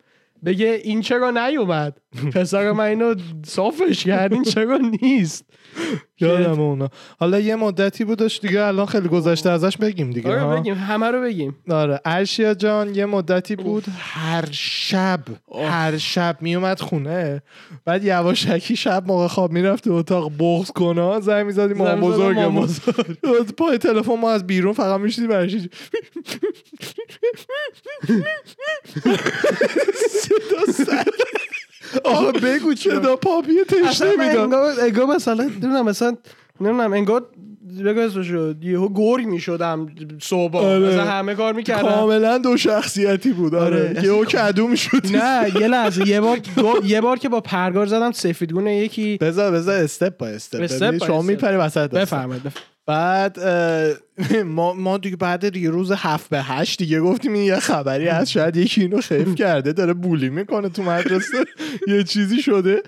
بگه این چرا نیومد؟ پسر من اینو صافش کرد. این چرا نیست؟ یادم اونا. حالا یه مدتی بودش دیگه الان خیلی گذشته ازش بگیم دیگه آره؟ بگیم. همه رو بگیم. آره. ارشیا جان یه مدتی بود. هر شب هر شب میومد خونه. بعد یواشکی شب موقع خواب می‌رفت تو اتاق بغض کنه زنگ می‌زدیم مامان بزرگمون پای تلفن ما از بیرون فقط میشیدیم برشید صدا آقا بگو صدا پاپی تشنه میدم انگار مثلا نمی‌دونم مثلا نمی‌دونم انگار بگو اسمشو. یهو گرگ می‌شدم صبح. آره. مثلا همه کار می‌کردم کاملا دو شخصیتی بود. آره. آره. که او کدو می‌شد نه یه لحظه. یه بار یه بار که با پرگار زدم سفیدگونه یکی. بذار بذار استپ با استپ شما. میپری وسط. بفرمایید. بعد ما ما دیگه بعد دیگه روز هفت به هشت دیگه گفتیم این یه خبری هست. شاید یکی اینو خیف کرده داره بولی می‌کنه تو مدرسه. یه چیزی شده.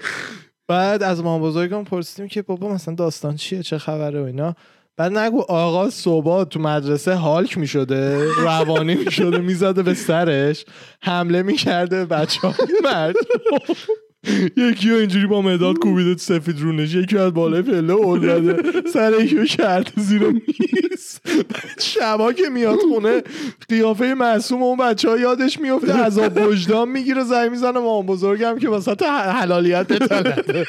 بعد از مام بزرگم پرسیدیم که بابا مثلا داستان چیه؟ چه خبره و اینا. بعد نگو آقا صبح تو مدرسه هالک می‌شده روانی می‌شده می‌زده به سرش حمله می‌کرده بچه ها مرد. یکی اینجوری با مداد کوبیده تو سفید رونش یکی از بالای پله اول داده سر یکی کرده زیر میز. شبا که میاد خونه قیافه معصوم اون بچه ها یادش میفته عذاب وجدان می‌گیره زنگ می‌زنه مام بزرگم که تا حلالیت بتلده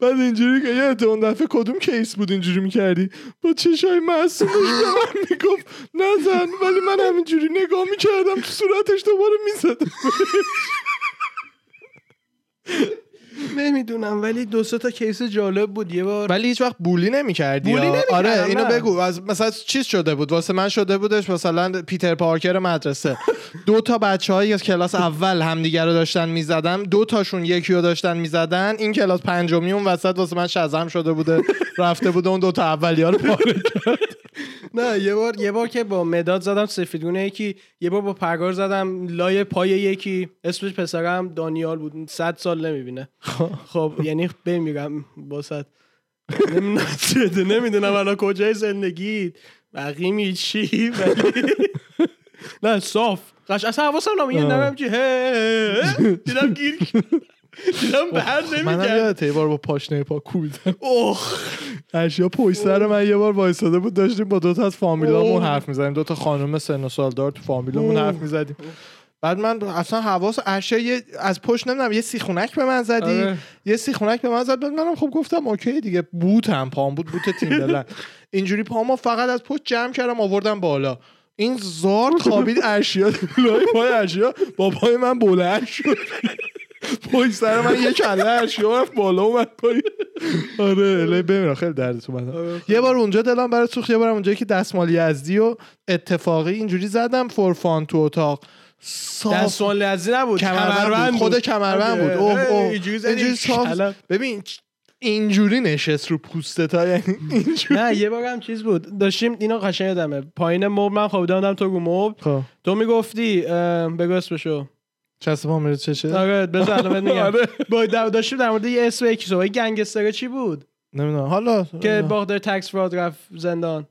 بعد اینجوری که یه اون دفعه کدوم case بود اینجوری می‌کردی؟ با چشای معصومش به من می‌گفت نزن ولی من همینجوری نگاه می‌کردم تو صورتش دوباره می‌زدم نمی‌دونم ولی دو تا case جالب بود. یه بار ولی هیچ وقت bully نمی‌کردی bully نمی‌کردم، آره اینو. بگو. از مثلا چیز شده بود؟ واسه من شده بودش مثلا پیتر پارکر مدرسه. دو تا بچه از کلاس اول همدیگه رو داشتن می‌زدن. دو تاشون یکی رو داشتن می‌زدن. این کلاس پنجمی اون وسط واسه من شزم شده بوده. رفته بوده اون دو تا اولی ها رو پاره کرد. نه یه بار یه بار که با مداد زدم سفیدگونه یکی یه بار با پرگار زدم لای پای یکی اسمش پسرم دانیال بود. صد سال نمی‌بینه. خب. یعنی بمیرم با صد. نمی‌دونم نمی‌دونم الان کجای زندگی بقیمی چی؟ ولی نه صاف. قش اصلا حواسم آه. نمیم چی. دیدم گیر دیدم بر منم نمیگرد یادته یه بار با پاشنه پا کوبیدم اشیا پشت سر من یه بار وایساده بود داشتیم با دو تا از فامیلامون. حرف می‌زدیم دو تا خانم سن و سالدار تو فامیلمون اوه. حرف می‌زدیم. بعد من اصلا حواس اشیا از پشت نمی‌دونم یه سیخونک به من زدی؟ آره. یه سیخونک به من زد بعد منم خب گفتم اوکی دیگه بوتم پام بود بوت تیمبلند اینجوری پامو فقط از پشت جمع کردم آوردم بالا. این زار خوابید ارشیا لای پای ارشیا با پای من بلند شد. پشت سر من یه کله ارشیا رفت بالا اومد پای آره الهی بمیرم خیلی دردت اومد آره. یه بار اونجا دلم برای سوخت یه بارم اونجایی که دستمال یزدی و اتفاقی اینجوری زدم فورفان تو اتاق. دستمال لذی نبود کمربند. خود کمربند بود. اوه، اوه. اینجوری صاف-. ببین اینجوری نشست رو پوستت ها یعنی اینجوری. نه یه بار هم چیز بود. داشتیم اینو قشنگ یادمه. پایین مبل من خوابیده بودم تو رو مبل. خب. تو می‌گفتی بگو اسمشو چسب میره چشه آره بذار الان میگم آره. با داشتیم در مورد یه اسم یکی صحبت گنگستر چی بود نمی‌دونم حالا که باخدار تکس فراد رفت زندان.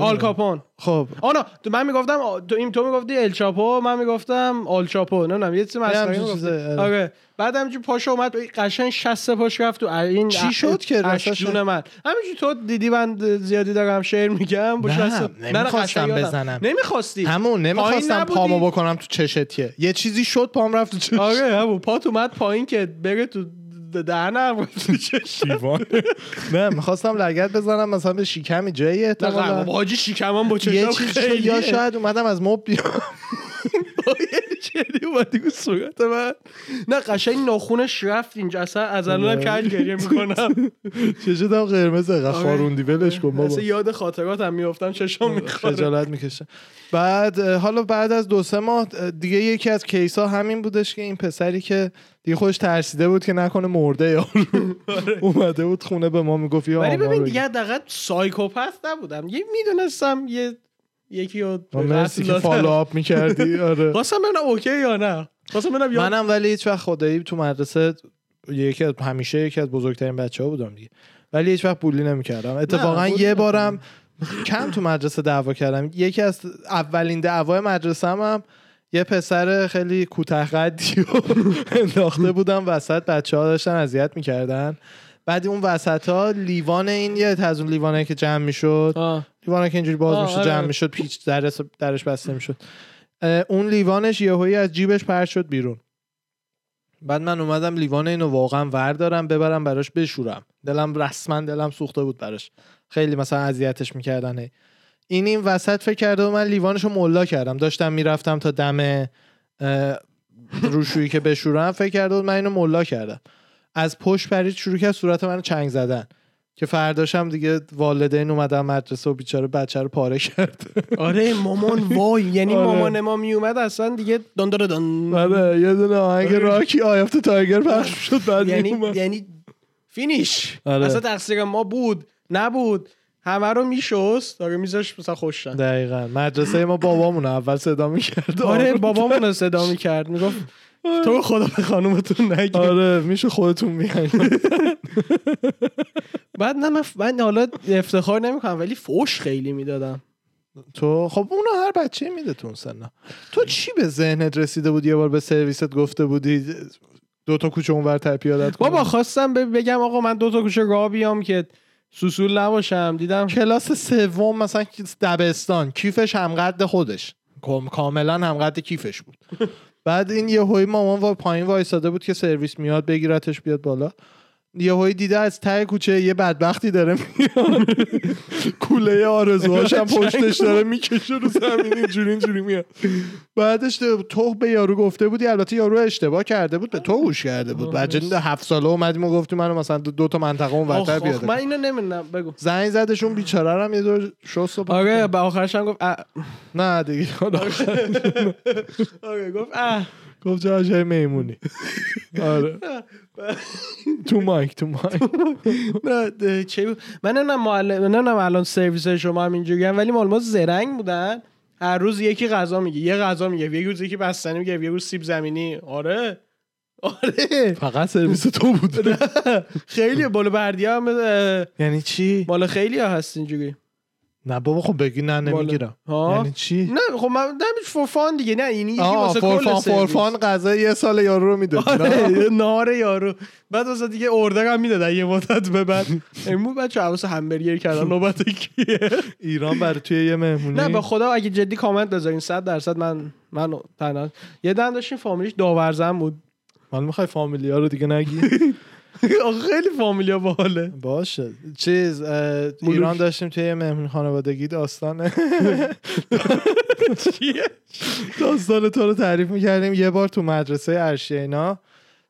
آل کاپون خب آنا تو من می‌گفتم تو این تو می‌گفتی ال چاپو من می‌گفتم آل چاپو نمی‌دونم یه چیز یه مسخره همچین می‌گفتی. چیزه، آره. آره بعد همینجوری پاشو اومد قشنگ 60 پاش رفت تو این چی شد که؟ اشجون من همینجوری تو دیدی من زیادی دارم شعر میگم با نه، 60 نمی‌خواستم. بزنم. نمی‌خواستی همون نمی‌خواستم پامو؟ بکنم تو چشتیه یه چیزی شد پام رفت تو چش آره همون پات اومد پایین که بره تو د- دهنم رفت تو چشم. دیوانه. نه می‌خواستم لگت بزنم مثلا به شکمی جایی نه احتمالاً بابا، حاجی شیکمان با چشم خیلی. یا شاید اومدم از مب بیام. چلی اومدی که صورت من. نه قشنگ ناخونش رفت اینجا اصلا از الانم کج گریه می‌کنم. چه شدم قرمز اینقدر خاروندی ولش کن بابا. یاد خاطراتم میافتم چشام می‌خوره. خجالت می‌کشه. بعد حالا بعد از دو سه ماه اه، دیگه یکی از کیس ها همین بودش که این پسری که دیگه خودش ترسیده بود که نکنه مرده یارو اومده بود خونه به ما می‌گفت یا ولی ببین. دیگه حداقل psychopath نبودم. یه می‌دونستم یه یکی رو مرسی که follow up می‌کردی آره. خواستم ببینم OK یا نه؟ ببینم یا منم ولی هیچ وقت خدایی تو مدرسه یکی از همیشه یکی از بزرگترین بچه ها بودم دیگه. ولی هیچ وقت bully نمی‌کردم. اتفاقا یه. بارم کم تو مدرسه دعوا کردم. یکی از اولین دعوای مدرسه هم یه پسر خیلی کوتاه قدی انداخته بودم وسط بچه ها داشتن اذیت می‌کردن بعد اون وسط ها لیوان این یه از اون لیوانایی که جمع می‌شد. لیوانه که اینجوری باز آه، میشه آره. جمع می‌شد پیچ درش درش بسته می‌شد اون لیوانش یهویی از جیبش پرت شد بیرون بعد من اومدم لیوان اینو واقعا وردارم ببرم براش بشورم دلم رسما دلم سوخته بود براش خیلی مثلا اذیتش می‌کردن هی. این این وسط فکر کرده و من لیوانشو ملا کردم. داشتم می‌رفتم تا دم روشویی که بشورم فکر کرده بود من اینو ملا کردم. از پشت پرید شروع کرد صورت منو چنگ زدن. که فرداشم دیگه والدین اومدن مدرسه و بیچاره بچه رو پاره کرد. آره مامان وای یعنی آره. مامان ما میومد اصلا دیگه دان دان دان آره یه دونه آهنگ راکی آیفت تایگر پخش شد بعد یعنی. یعنی فینیش. آره. اصلا تقصیر ما بود نبود. همه رو میشست؟ آره میذاش مثلا خوشن. دقیقا. مدرسه ما بابامون اول صدا می‌کرد. آره بابامون رو صدا می‌کرد. می‌گفت تو رو خدا به خانومتون نگی. آره میشه خودتون بیاین. بعد نه من, من حالا افتخار نمی‌کنم ولی فوش خیلی می‌دادم. تو خب اونو هر بچه میده تو اون سنا تو چی به ذهنت رسیده بود یه بار به سرویست گفته بودی دو تا کوچه اونور تر پیادت بابا خواستم بگم آقا من دو تا کوچه راه بیام که سوسول نباشم دیدم کلاس سوم مثلا دبستان کیفش همقد خودش. کام- کاملا همقد کیفش بود. بعد این یه هوی مامان وا پایین وایساده بود که سرویس میاد بگیرتش بیاد بالا. یه دیده از ته کوچه یه بدبختی داره میاد. کوله آرزوهاش هم پشتش داره می‌کشه رو زمین اینجوری اینجوری میاد. بعدش تو به یارو گفته بودی البته یارو اشتباه کرده بود به تو گوش کرده بود. بعد هفت ساله اومدیم و گفتی منو مثلا دو, دو تا منطقه اون ورتر بیاد من اینو نمی‌دونم بگو. زنگ زدشون بیچاره هم یه دور شست و آره. به آخرش هم گفت. نه دیگه. آره گفت اه. گفت جا جای میمونی. آره. تو مایک تو مایک. نه بود؟ من نمی‌دونم معلم نمی‌دونم الان سرویس شما هم اینجوری ولی مال ما زرنگ بودن. هر روز یکی غذا میگه یه غذا میگه یه روز یکی بستنی میگه یه روز سیب زمینی. آره. آره. فقط سرویس تو بود. خیلی بالا بردی هم یعنی چی؟ مال خیلی ها هست اینجوری. نه بابا خب بگی نه نمی‌گیرم؟ یعنی چی؟ نه خب من نمیش فورفان دیگه نه این یکی واسه کل فورفان. فورفان غذا یه سال یارو رو میده آره نهار یارو. بعد واسه دیگه اردر هم می‌دادن یه مدت به بعد. امروز بچه حواس همبرگر کردن نوبت کیه؟ ایران برای توی یه مهمونی؟ نه به خدا اگه جدی کامنت بذارین 100 درصد من من تنها یه دن داشتیم فامیلیش داورزن بود. حالا می‌خوای فامیلیا رو دیگه نگی؟ آخه خیلی فامیلیا باحاله. باشه. چیز ایران داشتیم توی یه مهمون خانوادگی داستان چیه؟ داستان تو رو تعریف می‌کردیم. یه بار تو مدرسه ارشیا اینا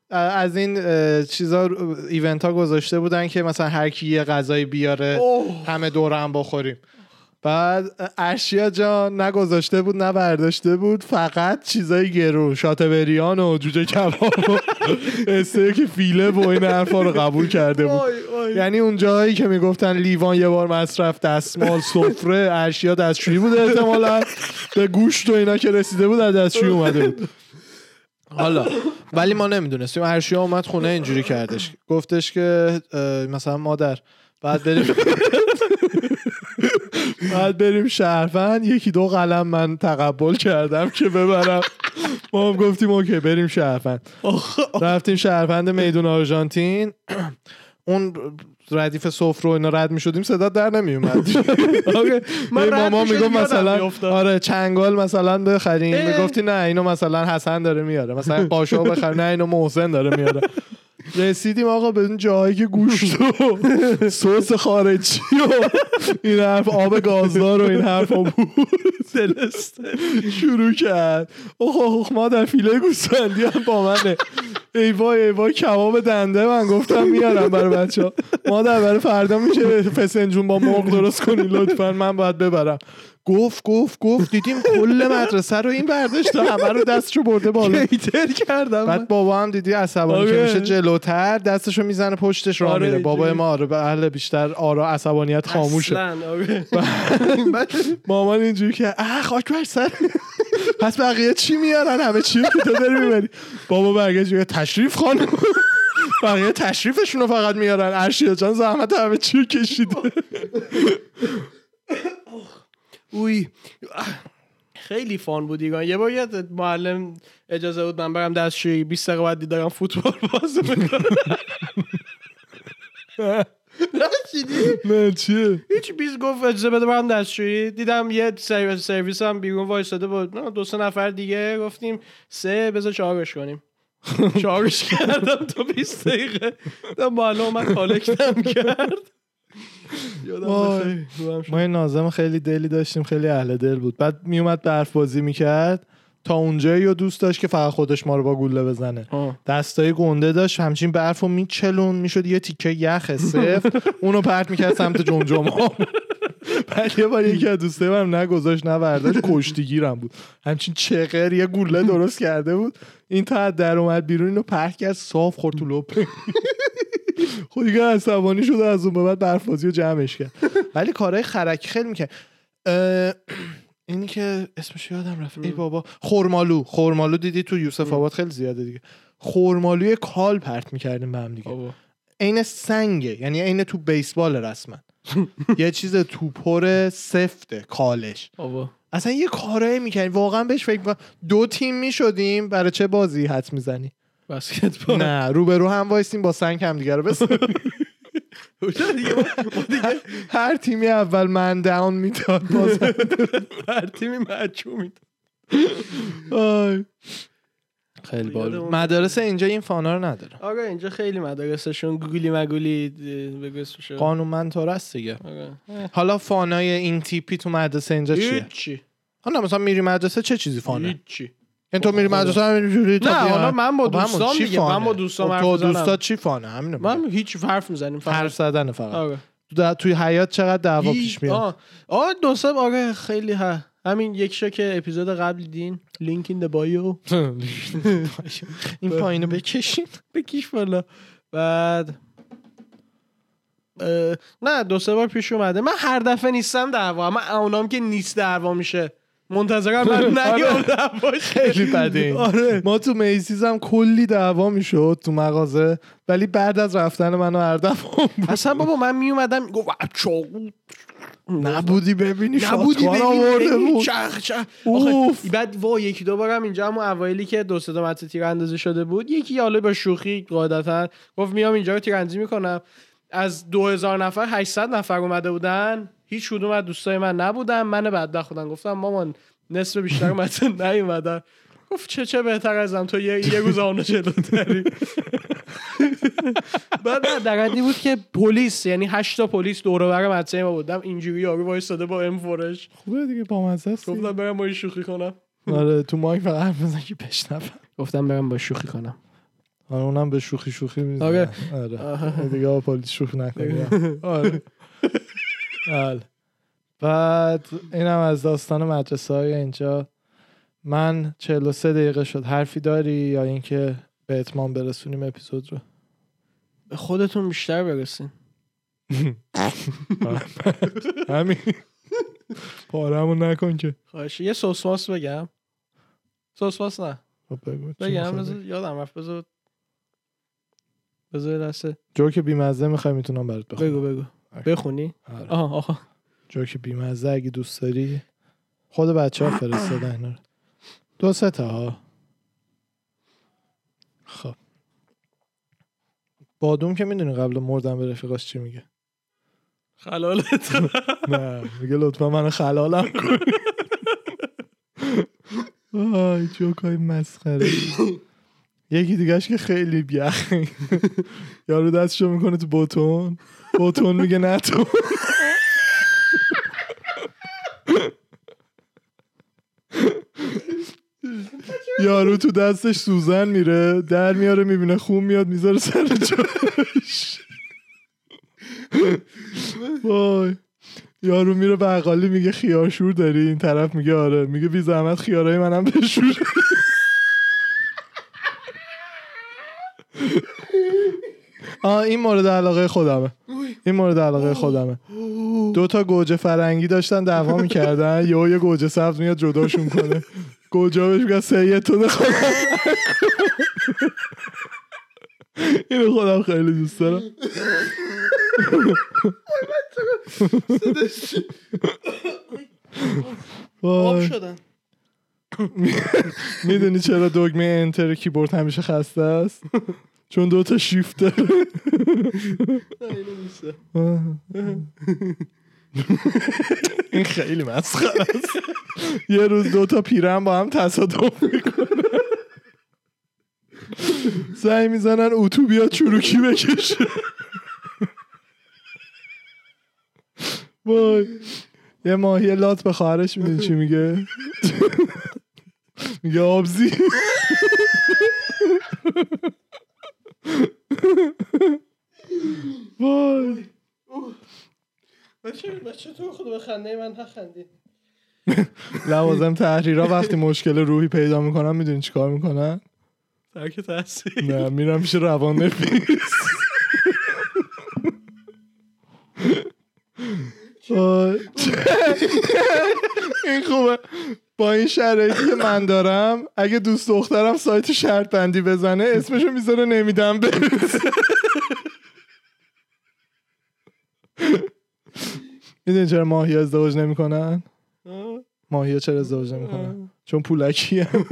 از این چیزا ایونت ها گذاشته بودن که مثلا هر کی یه غذایی بیاره. همه دور هم بخوریم. بعد ارشیا جان نگذاشته بود نه برداشته بود فقط چیزای گرون شات بریان و جوجه کباب و استیک فیله و این حرفا رو قبول کرده بود. یعنی اون جایی که می‌گفتن لیوان یه بار مصرف دستمال سفره ارشیا دستشویی بود احتمالا. به گوشت و اینا که رسیده بود از دستشویی اومده بود. حالا ولی ما نمی‌دونستیم. ارشیا اومد خونه اینجوری کردش. گفتش که مثلا مادر بعد بریم. بعد بریم شهروند یکی دو قلم من تقبل کردم که ببرم. ما هم گفتیم اوکی بریم شهروند. رفتیم شهروند میدون آرژانتین. اون ردیف سفره و اینا رد می شدیم صدا در نمی اومد من ماما یادم مثلا. آره چنگال مثلا بخریم. می‌گفتی نه اینو مثلا حسن داره میاره. مثلا قاشق بخر نه اینو محسن داره میاره. رسیدیم آقا به اون جاهایی که گوشت و سس خارجی و این حرف آب گازدار و این حرف بود. شروع کرد. اوه اوه مادر فیله گوسفندی هم با منه ای وای ای وای کباب دنده من. گفتم میارم برای بچه ها مادر برای فردا میشه فسنجون با مرغ درست کنی لطفا. من باید ببرم. گفت گفت گفت دیدیم کل مدرسه رو این برداشت همه رو دستشو برده بالا. کیتر کردم. بعد بابا هم دیدی عصبانی که آره. میشه جلوتر دستشو می‌زنه پشتش راه آره، میره. اینجوری. ما آره به اهل بیشتر آرا عصبانیت خاموشه. آره. مامان اینجوری که اه خاک بر سر. پس بقیه چی میارن؟ همه چی که تو داری می‌بری. بابا برگشت تشریف خانم. بقیه تشریفشون رو فقط میارن. ارشیا جان زحمت همه چی کشیده. اوی. خیلی فان بود ایگان یه بار معلم اجازه بود من برم دستشویی. 20 دقیقه بعد دیدم فوتبال بازی می‌کنه نه چیه؟ هیچ بیز گفت اجازه بده برم دستشویی. دیدم یه سرویس سرویس هم بیرون وایساده بود. نه، دو سه نفر دیگه گفتیم سه بذار چهارش کنیم. چهارش کردم تو 20 دقیقه. معلم اومد کالکتم کرد. یادم. ما این نازم خیلی دلی داشتیم خیلی اهل دل بود. بعد میومد برف بازی می‌کرد. تا اونجایی رو دوست داشت که فقط خودش ما رو با گوله بزنه. آه. دستای گنده داشت همچین برف رو میچلون می‌شد یه تیکه یخ صفر اونو پرت می‌کرد سمت جمجم ها بعد یه بار یکی از دوستای من نگذاشت نه برداشت کشتیگیرم بود. همچین چقر یه گوله درست کرده بود. این تا در اومد بیرون اینو پرت کرد صاف خورد تو لپه خود دیگه عصبانی شد و از اون به بعد برفازی رو جمعش کرد. ولی کارهای خرکی خیلی می‌کرد. اه، اینی که اسمش یادم رفت. ای بابا. خورمالو. خورمالو دیدی تو یوسف آباد خیلی زیاده دیگه. خورمالوی کال پرت می‌کردیم به هم دیگه. عین سنگه. یعنی عین تو بیسبال رسما. یه چیز توپر سفته کالش. بابا. اصلا یه کارایی می‌کنیم واقعا بهش فکر می‌کنم. دو تیم می‌شدیم. برای چه بازی حد می‌زنی؟ بسکتبال. نه رو به رو هم وایسیم با سنگ هم دیگه رو بسنیم دیگه دیگه. هر تیمی اول من داون می‌داد باز هر تیمی مچو میده آی. خیلی بال مدارس اینجا این فانا رو نداره آره اینجا خیلی مدارسشون گوگلی مگولی بگو اسمشو قانون طور است دیگه. آره. اه. حالا فانای این تیپی تو مدرسه اینجا چیه؟ هیچی. حالا مثلا میری مدرسه چه چیزی فانه؟ هیچی. یعنی تو میری مدرسه همینجوری تا نه بیان. حالا من با خب دیگه فانه؟ من با خب حرف تو. دوستات چی فانه؟ همینو من میگم. هیچ حرف می‌زنیم حرف زدن فقط. آره. تو توی حیات چقدر دعوا پیش میاد؟ آه. آه دو سه آره خیلی ها. همین یک شو که اپیزود قبل دین لینک این بایو این پایینو بکشین. بکش بالا. بعد. نه دو سه بار پیش اومده. من هر دفعه نیستم دعوا. من اونام که نیست دعوا میشه. منتظرم من نیام دعوا شه. خیلی بده. آره. ما تو میسیز هم کلی دعوا می‌شد تو مغازه ولی بعد از رفتن منو هر دفعه بود. اصلا بابا من می اومدم گفت چاقو. نبودی ببینی نبودی شاتگان ببین آورده ببین بود. چخ چخ بعد وا یکی دو بارم اینجا همون اوایلی که دو سه متر تیراندازی شده بود یکی حالا با شوخی قاعدتا گفت میام اینجا رو تیراندازی می‌کنم. از 2000 نفر 800 نفر اومده بودن. هیچ کدوم از دوستای من نبودن. من بعد خودم گفتم مامان نصف بیشتر متن نیومدن. گفت چه چه بهتر ازم؟ تو یه, یه روز آنو جلوتری بعد در بود که پلیس یعنی هشت تا پلیس دور و بر مدرسه ما بودم اینجوری یارو وایساده با ام فورش. خوبه دیگه با مزه است گفتم برم با شوخی کنم. آره تو مایک فقط حرف بزن که بشنوم. گفتم برم با شوخی کنم. آره اونم به شوخی شوخی می‌زنه. آره. آره. دیگه با پلیس شوخی نکنی. آره. آره. بعد اینم از داستان مدرسه های اینجا. من 43 دقیقه شد. حرفی داری یا اینکه به اتمام برسونیم اپیزود رو؟ به خودتون بیشتر برسین. همین. پارمون نکن که. خواهش. یه سوسماس بگم. سوسماس نه. خب بگو. چی بگم؟ یادم رفت. بذار بذار دسته جوک بیمزه می‌خوای می‌تونم برات بخونم. بگو بگو. بخونی؟ آره. آها آها جوک بیمزه اگه دوست داری. خود بچه ها فرستادن. اینا. دو سه تا ها خب. بادوم که می‌دونی قبل مردن به رفیقاش چی میگه؟ خلالت. نه میگه لطفا من خلالم کن. آی جوک های مسخره. یکی دیگهش که خیلی بیخ یارو دستشو می‌کنه تو بوتون بوتون میگه نه تو. یارو تو دستش سوزن میره در میاره می‌بینه خون میاد می‌ذاره سر جاش. وای. یارو میره بقالی میگه خیارشور داری؟ این طرف میگه آره. میگه بی زحمت خیارای منم بشور آه این مورد علاقه خودمه. این مورد علاقه خودمه. دو تا گوجه فرنگی داشتن دعوا می‌کردن. یه یه گوجه سبز میاد جداشون کنه. گوجه بهش میگه سید تو خودم اینو خودم خیلی دوست دارم. آب. شدن. می‌دونی چرا دگمه انتر کیبورد همیشه خسته است؟ چون دو تا شیفت داره. این خیلی مسخره است. یه روز دو تا پیرن با هم تصادف می‌کنه زنگ می‌زنن اتو بیا چروکی بکشه. وای. یه ماهی لات به خواهرش می‌دونی چی میگه؟ میگه آبزی. وای. بچه بچه تو خود به خنده من نخندی. لوازم تحریرا وقتی مشکل روحی پیدا می‌کنن می‌دونی چیکار می‌کنن؟ ترک تاثیر نه میرم پیش روان نفیس. این خوبه. با این شرایطی که من دارم اگه دوست دخترم سایت شرط بندی بزنه اسمشو می‌ذاره نمیدم برسه می‌دونی چرا ماهی ازدواج نمی‌کنن؟ ماهی چرا ازدواج نمی‌کنن؟ چون پولکی هم.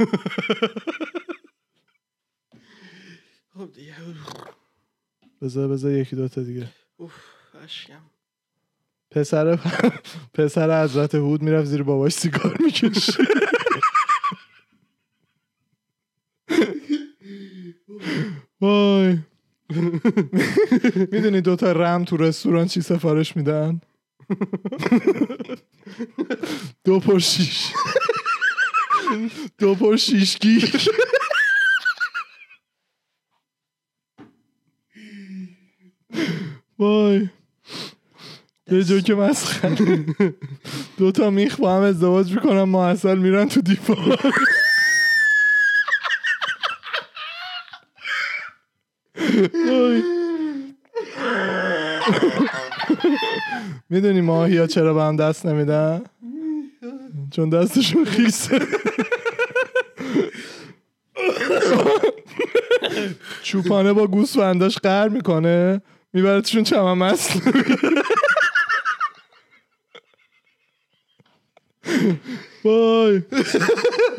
خب بذار بذار یکی دوتا دیگه. اوف اشکم. پسر پسر حضرت هود می‌رفت زیر باباش سیگار می‌کشه وای. می‌دونی دوتا رم تو رستوران چی سفارش میدن؟ دو پر شیش. دو پر شیشگی وای. یه جو که مسخره. دو تا میخ با هم ازدواج می‌کنن ما اصل میرن تو دیوار. می‌دونی ماهی ها چرا به هم دست نمیدن؟ چون دستشون خیسه. چوپانه با گوسفنداش قهر می‌کنه میبرتشون چمن مست. وای.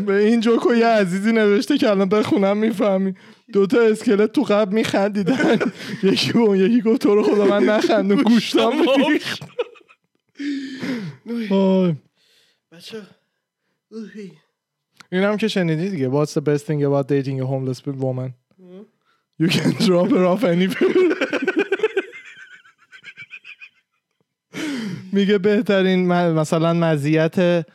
به این جوکو یه عزیزی نوشته که الان بخونم می‌فهمی. دوتا اسکلت تو قبل میخندیدن. یکی به اون یکی گفت تو رو خدا من نخندم گوشتم ریخت. وای. بچه این هم که شنیدی دیگه. What's the best thing about dating a homeless woman? You can drop her off anywhere. میگه بهترین مثلا مزیت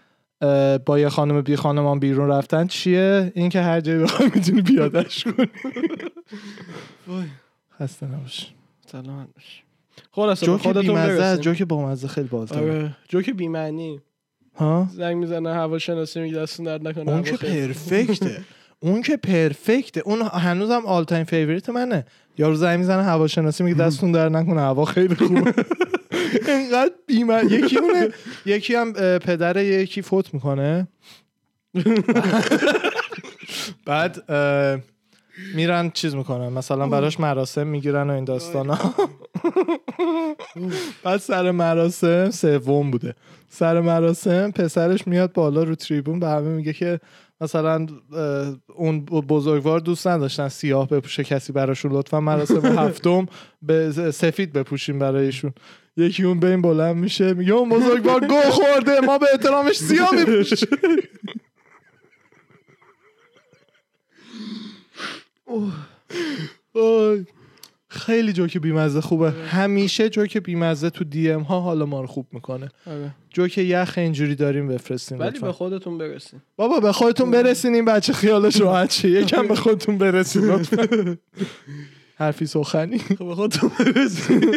با یه خانم بی خانمان بیرون رفتن چیه؟ این که هر جایی بخوای می‌تونی پیادش کنی. وای. خسته نباش. جوک خودتون بیمزه است، برسیم. جوک با مزه خیلی بازده آره. جوک بی‌معنی. ها؟ زنگ می‌زنه هواشناسی میگه دستون درد نکنه اون که perfect ه. اون که perfect ه اون هنوزم all time favorite منه. یارو زنگ می‌زنه هواشناسی میگه دستتون درد نکنه هوا خیلی خوبه. اینقدر بیمزه یکی اونه یکی هم پدر یکی فوت می‌کنه. بعد میرن چیز می‌کنن. مثلا براش مراسم می‌گیرن و این داستان ها بعد سر مراسم سوم بوده. سر مراسم پسرش میاد بالا رو تریبون به همه میگه که مثلا اون بزرگوار دوست نداشتن سیاه بپوشه کسی براشون لطفا مراسم هفتم به سفید بپوشیم برایشون یکی اون بین بلند میشه میگه اون بزرگوار گو خورده ما به احترامش سیاه میپوشیم آی. خیلی جوک بیمزه خوبه. همیشه جوک بیمزه تو دی ام ها حالا ما رو خوب می‌کنه. آره. جوک یخ اینجوری داریم بفرستین ولی. به خودتون برسین. بابا به خودتون برسین این بچه خیالش راحت شه. یکم به خودتون برسین لطفا. حرفی سخنی. خب به خودتون برسین.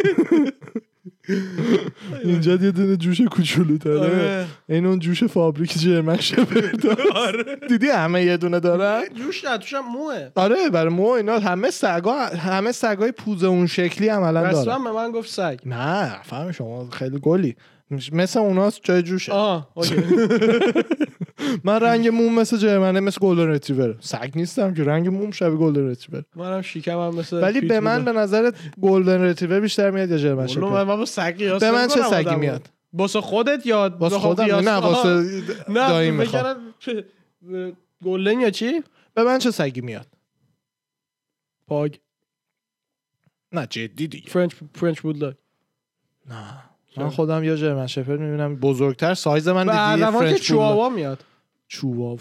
اینجا یه دونه جوش کوچولو داره. آره. این اون جوش فابریک جرمن شپرد آره. دیدی همه یه دونه دارن؟ جوش نه توشم موه. آره برای مو اینا. همه سگا همه سگای پوز اون شکلی عملا رسما دارن. به من گفت سگ. نه فهم شما. خیلی گلی. مثل اوناست جای جوشه. آها OK. من رنگ موم مثل German ه مثل golden retriever سگ نیستم که رنگ موم شبیه golden retriever منم شیکم هم مثل ولی به من به نظرت golden retriever بیشتر میاد یا German من shepherd من با سگ قیاس به من چه سگی. میاد؟ واسه خودت یا واسه خودم؟ نه. واسه دایی می‌خوام. golden یا چی؟ به من چه سگی میاد؟ pug. نه جدی دیگه. French French bulldog نه؟ من خودم یا German shepherd می‌بینم. بزرگتر سایز من که French. chihuahua میاد. chihuahua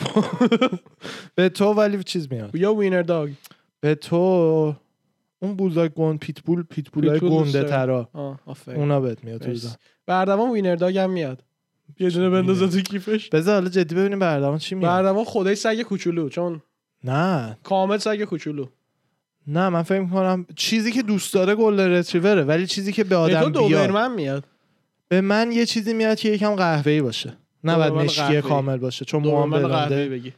به تو ولی چیز میاد. یا wiener dog. به تو اون bulldog گنده pitbull pitbull ای گنده. ترا. اونا بهت میاد تو اردوان wiener dog هم میاد. یه دونه بندازه تو کیفش. بذار حالا جدی ببینیم به اردوان چی میاد. اردوان خدای سگ کوچولو چون نه. کامل سگ کوچولو. نه من فکر می‌کنم چیزی که دوست داره گلدن رتریوره ولی چیزی که به آدم بیاد. دوبرمن میاد. به من یه چیزی میاد که یکم قهوه‌ای باشه. نه بعد مشکی. کامل باشه چون موام برنده بگی.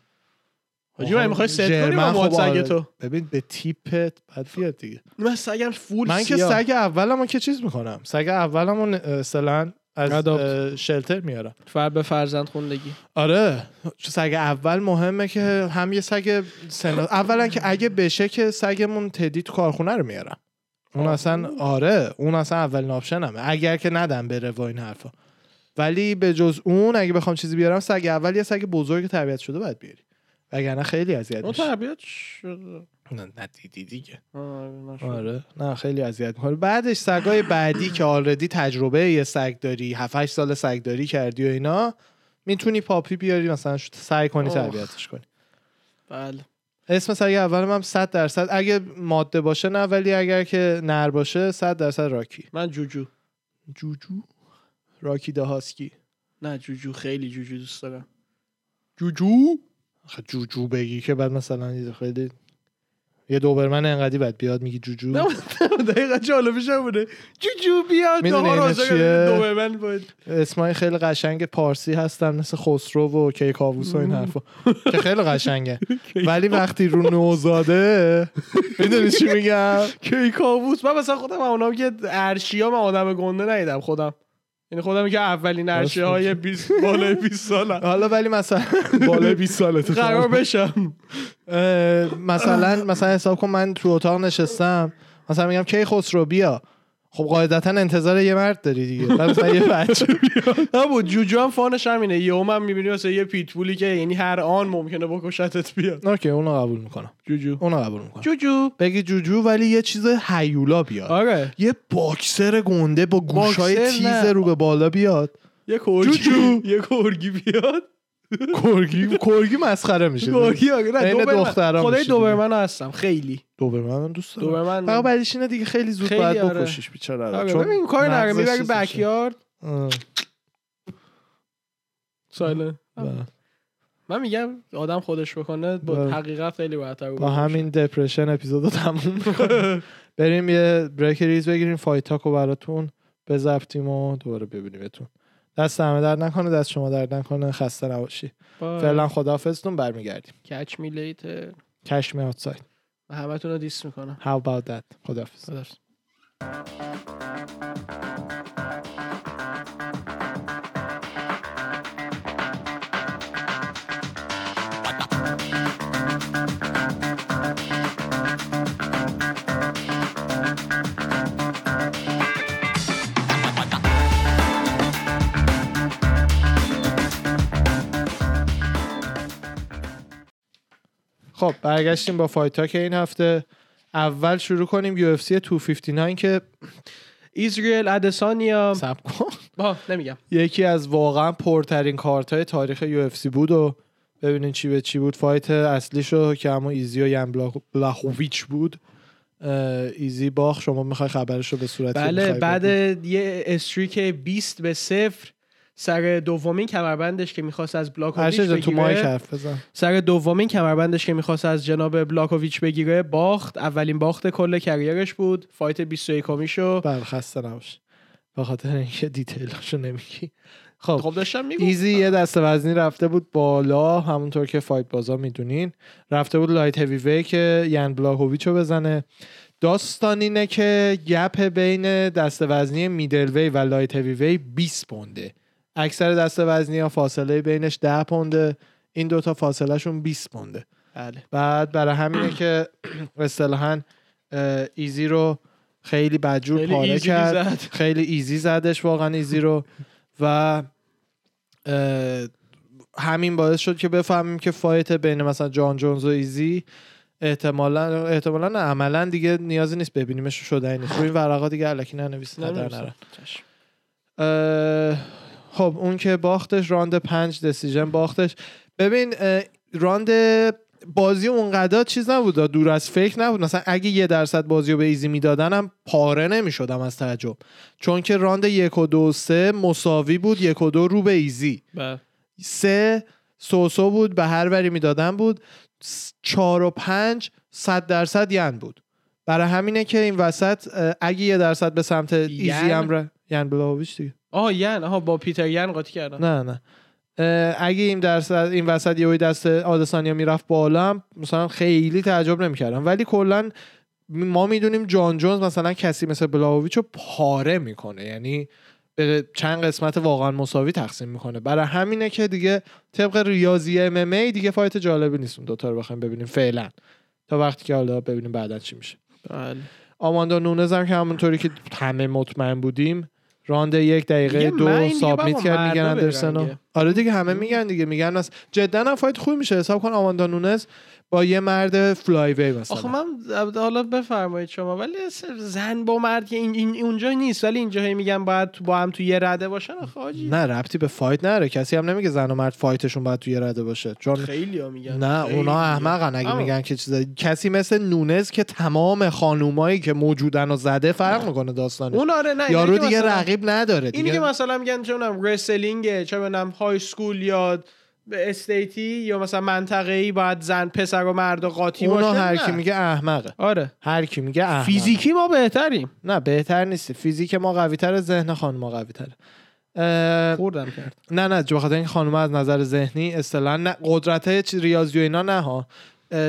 حاجی من می‌خوای ست کنی با خب سگ آره. تو؟ ببین به تیپت بعد بیاد دیگه. من سگم فول من که. سگ اولمو که چیز می‌کنم؟ سگ اولمو اصلا از شلتر میارم. فر به فرزند خوندگی. آره. سگ اول مهمه که هم یه سگ سن... اولا که اگه بشه که سگمون تدی تو کارخونه رو میارم. اون. اصلا آره اون اصلا اولین آپشنمه اگر که ندم بره و این حرفا. ولی به جز اون اگه بخوام چیزی بیارم سگ اول یه سگ بزرگ تربیت شده باید بیاری. وگرنه خیلی اذیت میشه. تربیت شده. نه ندیدی دیگه. آره،. آره. نه خیلی اذیت می‌کنه. بعدش سگای بعدی که آلردی تجربه یه سگ داری 7 8 سال سگ داری کردی و اینا می‌تونی پاپی بیاری مثلا سعی کنی. تربیتش کنی. بله. اسم سگ اولم هم 100 درصد. اگه ماده باشه نه ولی اگر که نر باشه 100 درصد راکی. من جوجو. جوجو؟ راکی دهاسکی. نه جوجو. خیلی جوجو دوست دارم. جوجو؟ آخه جوجو بگی که بعد مثلا خیلی یه دوبرمن انقدی بعد بیاد میگی جوجو. دقیقا جالبش هم بوده. جوجو بیاد؟ دوبرمن باید. اسمای خیلی قشنگ پارسی هستن مثل خسرو و کیکاووس و این حرفا. که خیلی قشنگه. ولی وقتی رو نوزاده می‌دونی چی میگم؟ کیکاووس من مثلا خودم اونام که ارشیا من آدم گنده ندیدم خودم. یعنی خودم که اولین ارشیه های 20 بالای 20 سالم. حالا ولی مثلا بالای 20 سالته قرار بشم. مثلا مثلا حساب کن من تو اتاق نشستم. مثلا میگم کی خسرو بیا. خب قاعدتا انتظار یه مرد داری دیگه. بعد مثلا یه بچه بیاد نبود جوجو هم فانش همینه. یهو من می‌بینی واسه یه پیتبولی که یعنی هر آن ممکنه بکشتت بیاد. اوکی اونو قبول می‌کنم. جوجو. اونو قبول می‌کنم. جوجو. بگی جوجو ولی یه چیز هیولا بیاد. آره. یه باکسر گنده با گوشای تیز. رو به بالا بیاد. یه جوجو. یه کرگی بیاد. کرگی کرگی مسخره میشه کرگی نه. دخترا خدای دوبرمن هستم خیلی دوبرمن من دوست دارم دوبرمن فقط بعدش اینه دیگه خیلی زود باید آره. بکشیش بیچاره چون ببین کاری نره می‌بری. بکیارد silent بله. من میگم آدم خودش بکنه با. حقیقت خیلی بهتر با همین depression episode رو تموم می‌کنیم. بریم یه break ریز بگیریم fight talk و براتون بزفتیم و دوباره ببینیمتون دست همه درد نکنه دست شما درد نکنه خسته نباشی. فعلا خداحافظتون برمیگردیم. catch me later cash me outside و همتون رو diss می‌کنم. How about that? خداحافظ. خداحافظ. خب برگشتیم با fight talk این هفته اول شروع کنیم UFC 259 که ایزریل ادسانیا صبر کن. با نمیگم. یکی از واقعا پرترین کارت های تاریخ UFC بود و ببینین چی به چی بود. fight اصلیشو که همون ایزی و ین بلاخ- بلاخوویچ بود. ایزی باخ شما می‌خوای خبرش رو به صورت بله بعد یه streak 20 به صفر سر دومین کمربندش که می‌خواست از بلاکوویچ تو بگیره حرف بزن. سر دومین کمربندش که می‌خواست از جناب بلاکوویچ بگیره باخت. اولین باخت کل career ش بود. fight 21 شو بله خسته نباش. به خاطر اینکه detail اشو نمیگی. خب خب داشتم میگم ایزی یه دسته وزنی رفته بود بالا. همونطور که fight بازا می‌دونین. رفته بود light heavyweight که یان بلاکوویچ رو بزنه. داستان اینه که gap بین دسته وزنی middleweight و light heavyweight 20 پونده. اکثر دسته وزنی ها فاصله بینش 10 پونده. این دوتا فاصله شون 20 پونده. بله. بعد برای همینه که اصطلاحا ایزی رو خیلی بدجور خیلی پاره ایزی کرد. زد. خیلی ایزی زدش واقعا ایزی رو. و همین باعث شد که بفهمیم که fight بین مثلا جان جونز و ایزی احتمالا احتمالا نه عملا دیگه نیازی نیست ببینیمش شده نیست. روی این ورقا دیگه الکی ننویسید. نره خب اون که باختش راند پنج decision باختش. ببین راند بازی اونقدر چیز نبود دور از فکر نبود. مثلا اگه یه درصد بازی رو به ایزی می‌دادن هم پاره نمی‌شدم از تعجب. چون که راند یک و دو سه مساوی بود یک و دو رو به ایزی. بله. سه so so بود به هر وری می‌دادن بود. چهار و پنج صد درصد ین بود. برای همینه که این وسط اگه یه درصد به سمت ایزی؟ هم. ین بلاویچ دیگه. آها ین آها با پیتر ین قاطی کردم. نه نه. اگه این درصد این وسط یه دست آدسانیا می‌رفت بالا هم مثلا خیلی تعجب نمی‌کردم. ولی کلا ما می‌دونیم جان جونز مثلا کسی مثل بلاویچ رو پاره می‌کنه. یعنی به چند قسمت واقعا مساوی تقسیم می‌کنه. برای همینه که دیگه طبق ریاضی ام دیگه فایت جالبی نیست اون دوتا رو بخوایم ببینیم فعلا. تا وقتی که حالا ببینیم بعدا چی میشه. بله. آماندا نونز هم که همونطوری که همه مطمئن بودیم راند یک دقیقه دو submit کرد میگن برنگه. آره دیگه همه میگن دیگه میگن از جدا هم fight خوبی میشه حساب کن آماندا نونز با یه مرد flyweight مثلا. آخه من حالا بفرمایید شما ولی زن با مرد که این, این اونجا نیست ولی اینجا هی میگن باید تو- با هم تو یه رده باشن آخه نه ربطی به fight نداره کسی هم نمیگه زن و مرد fight شون باید توی رده باشه. چون خیلی ها میگن. نه خیلی. اونا احمقن اگه میگن که چیزا. کسی مثل نونز که تمام خانومایی که موجودن و زده فرق می‌کنه داستانش. اون آره نه یارو دیگه مثلا- رقیب نداره اینی که دیگه. مثلا میگن چه wrestling چه high school یا به state ی یا مثلا منطقه ای باید زن پسر و مرد و قاطی باشه هر. کی میگه احمقه. آره. هر کی میگه احمق فیزیکی ما بهتریم. نه بهتر نیست فیزیک ما قوی تره ذهن خانم قوی تره خوردم کرد. نه نه به خاطر اینکه خانم از نظر ذهنی اصطلاحا نه قدرت ریاضی و اینا نه ها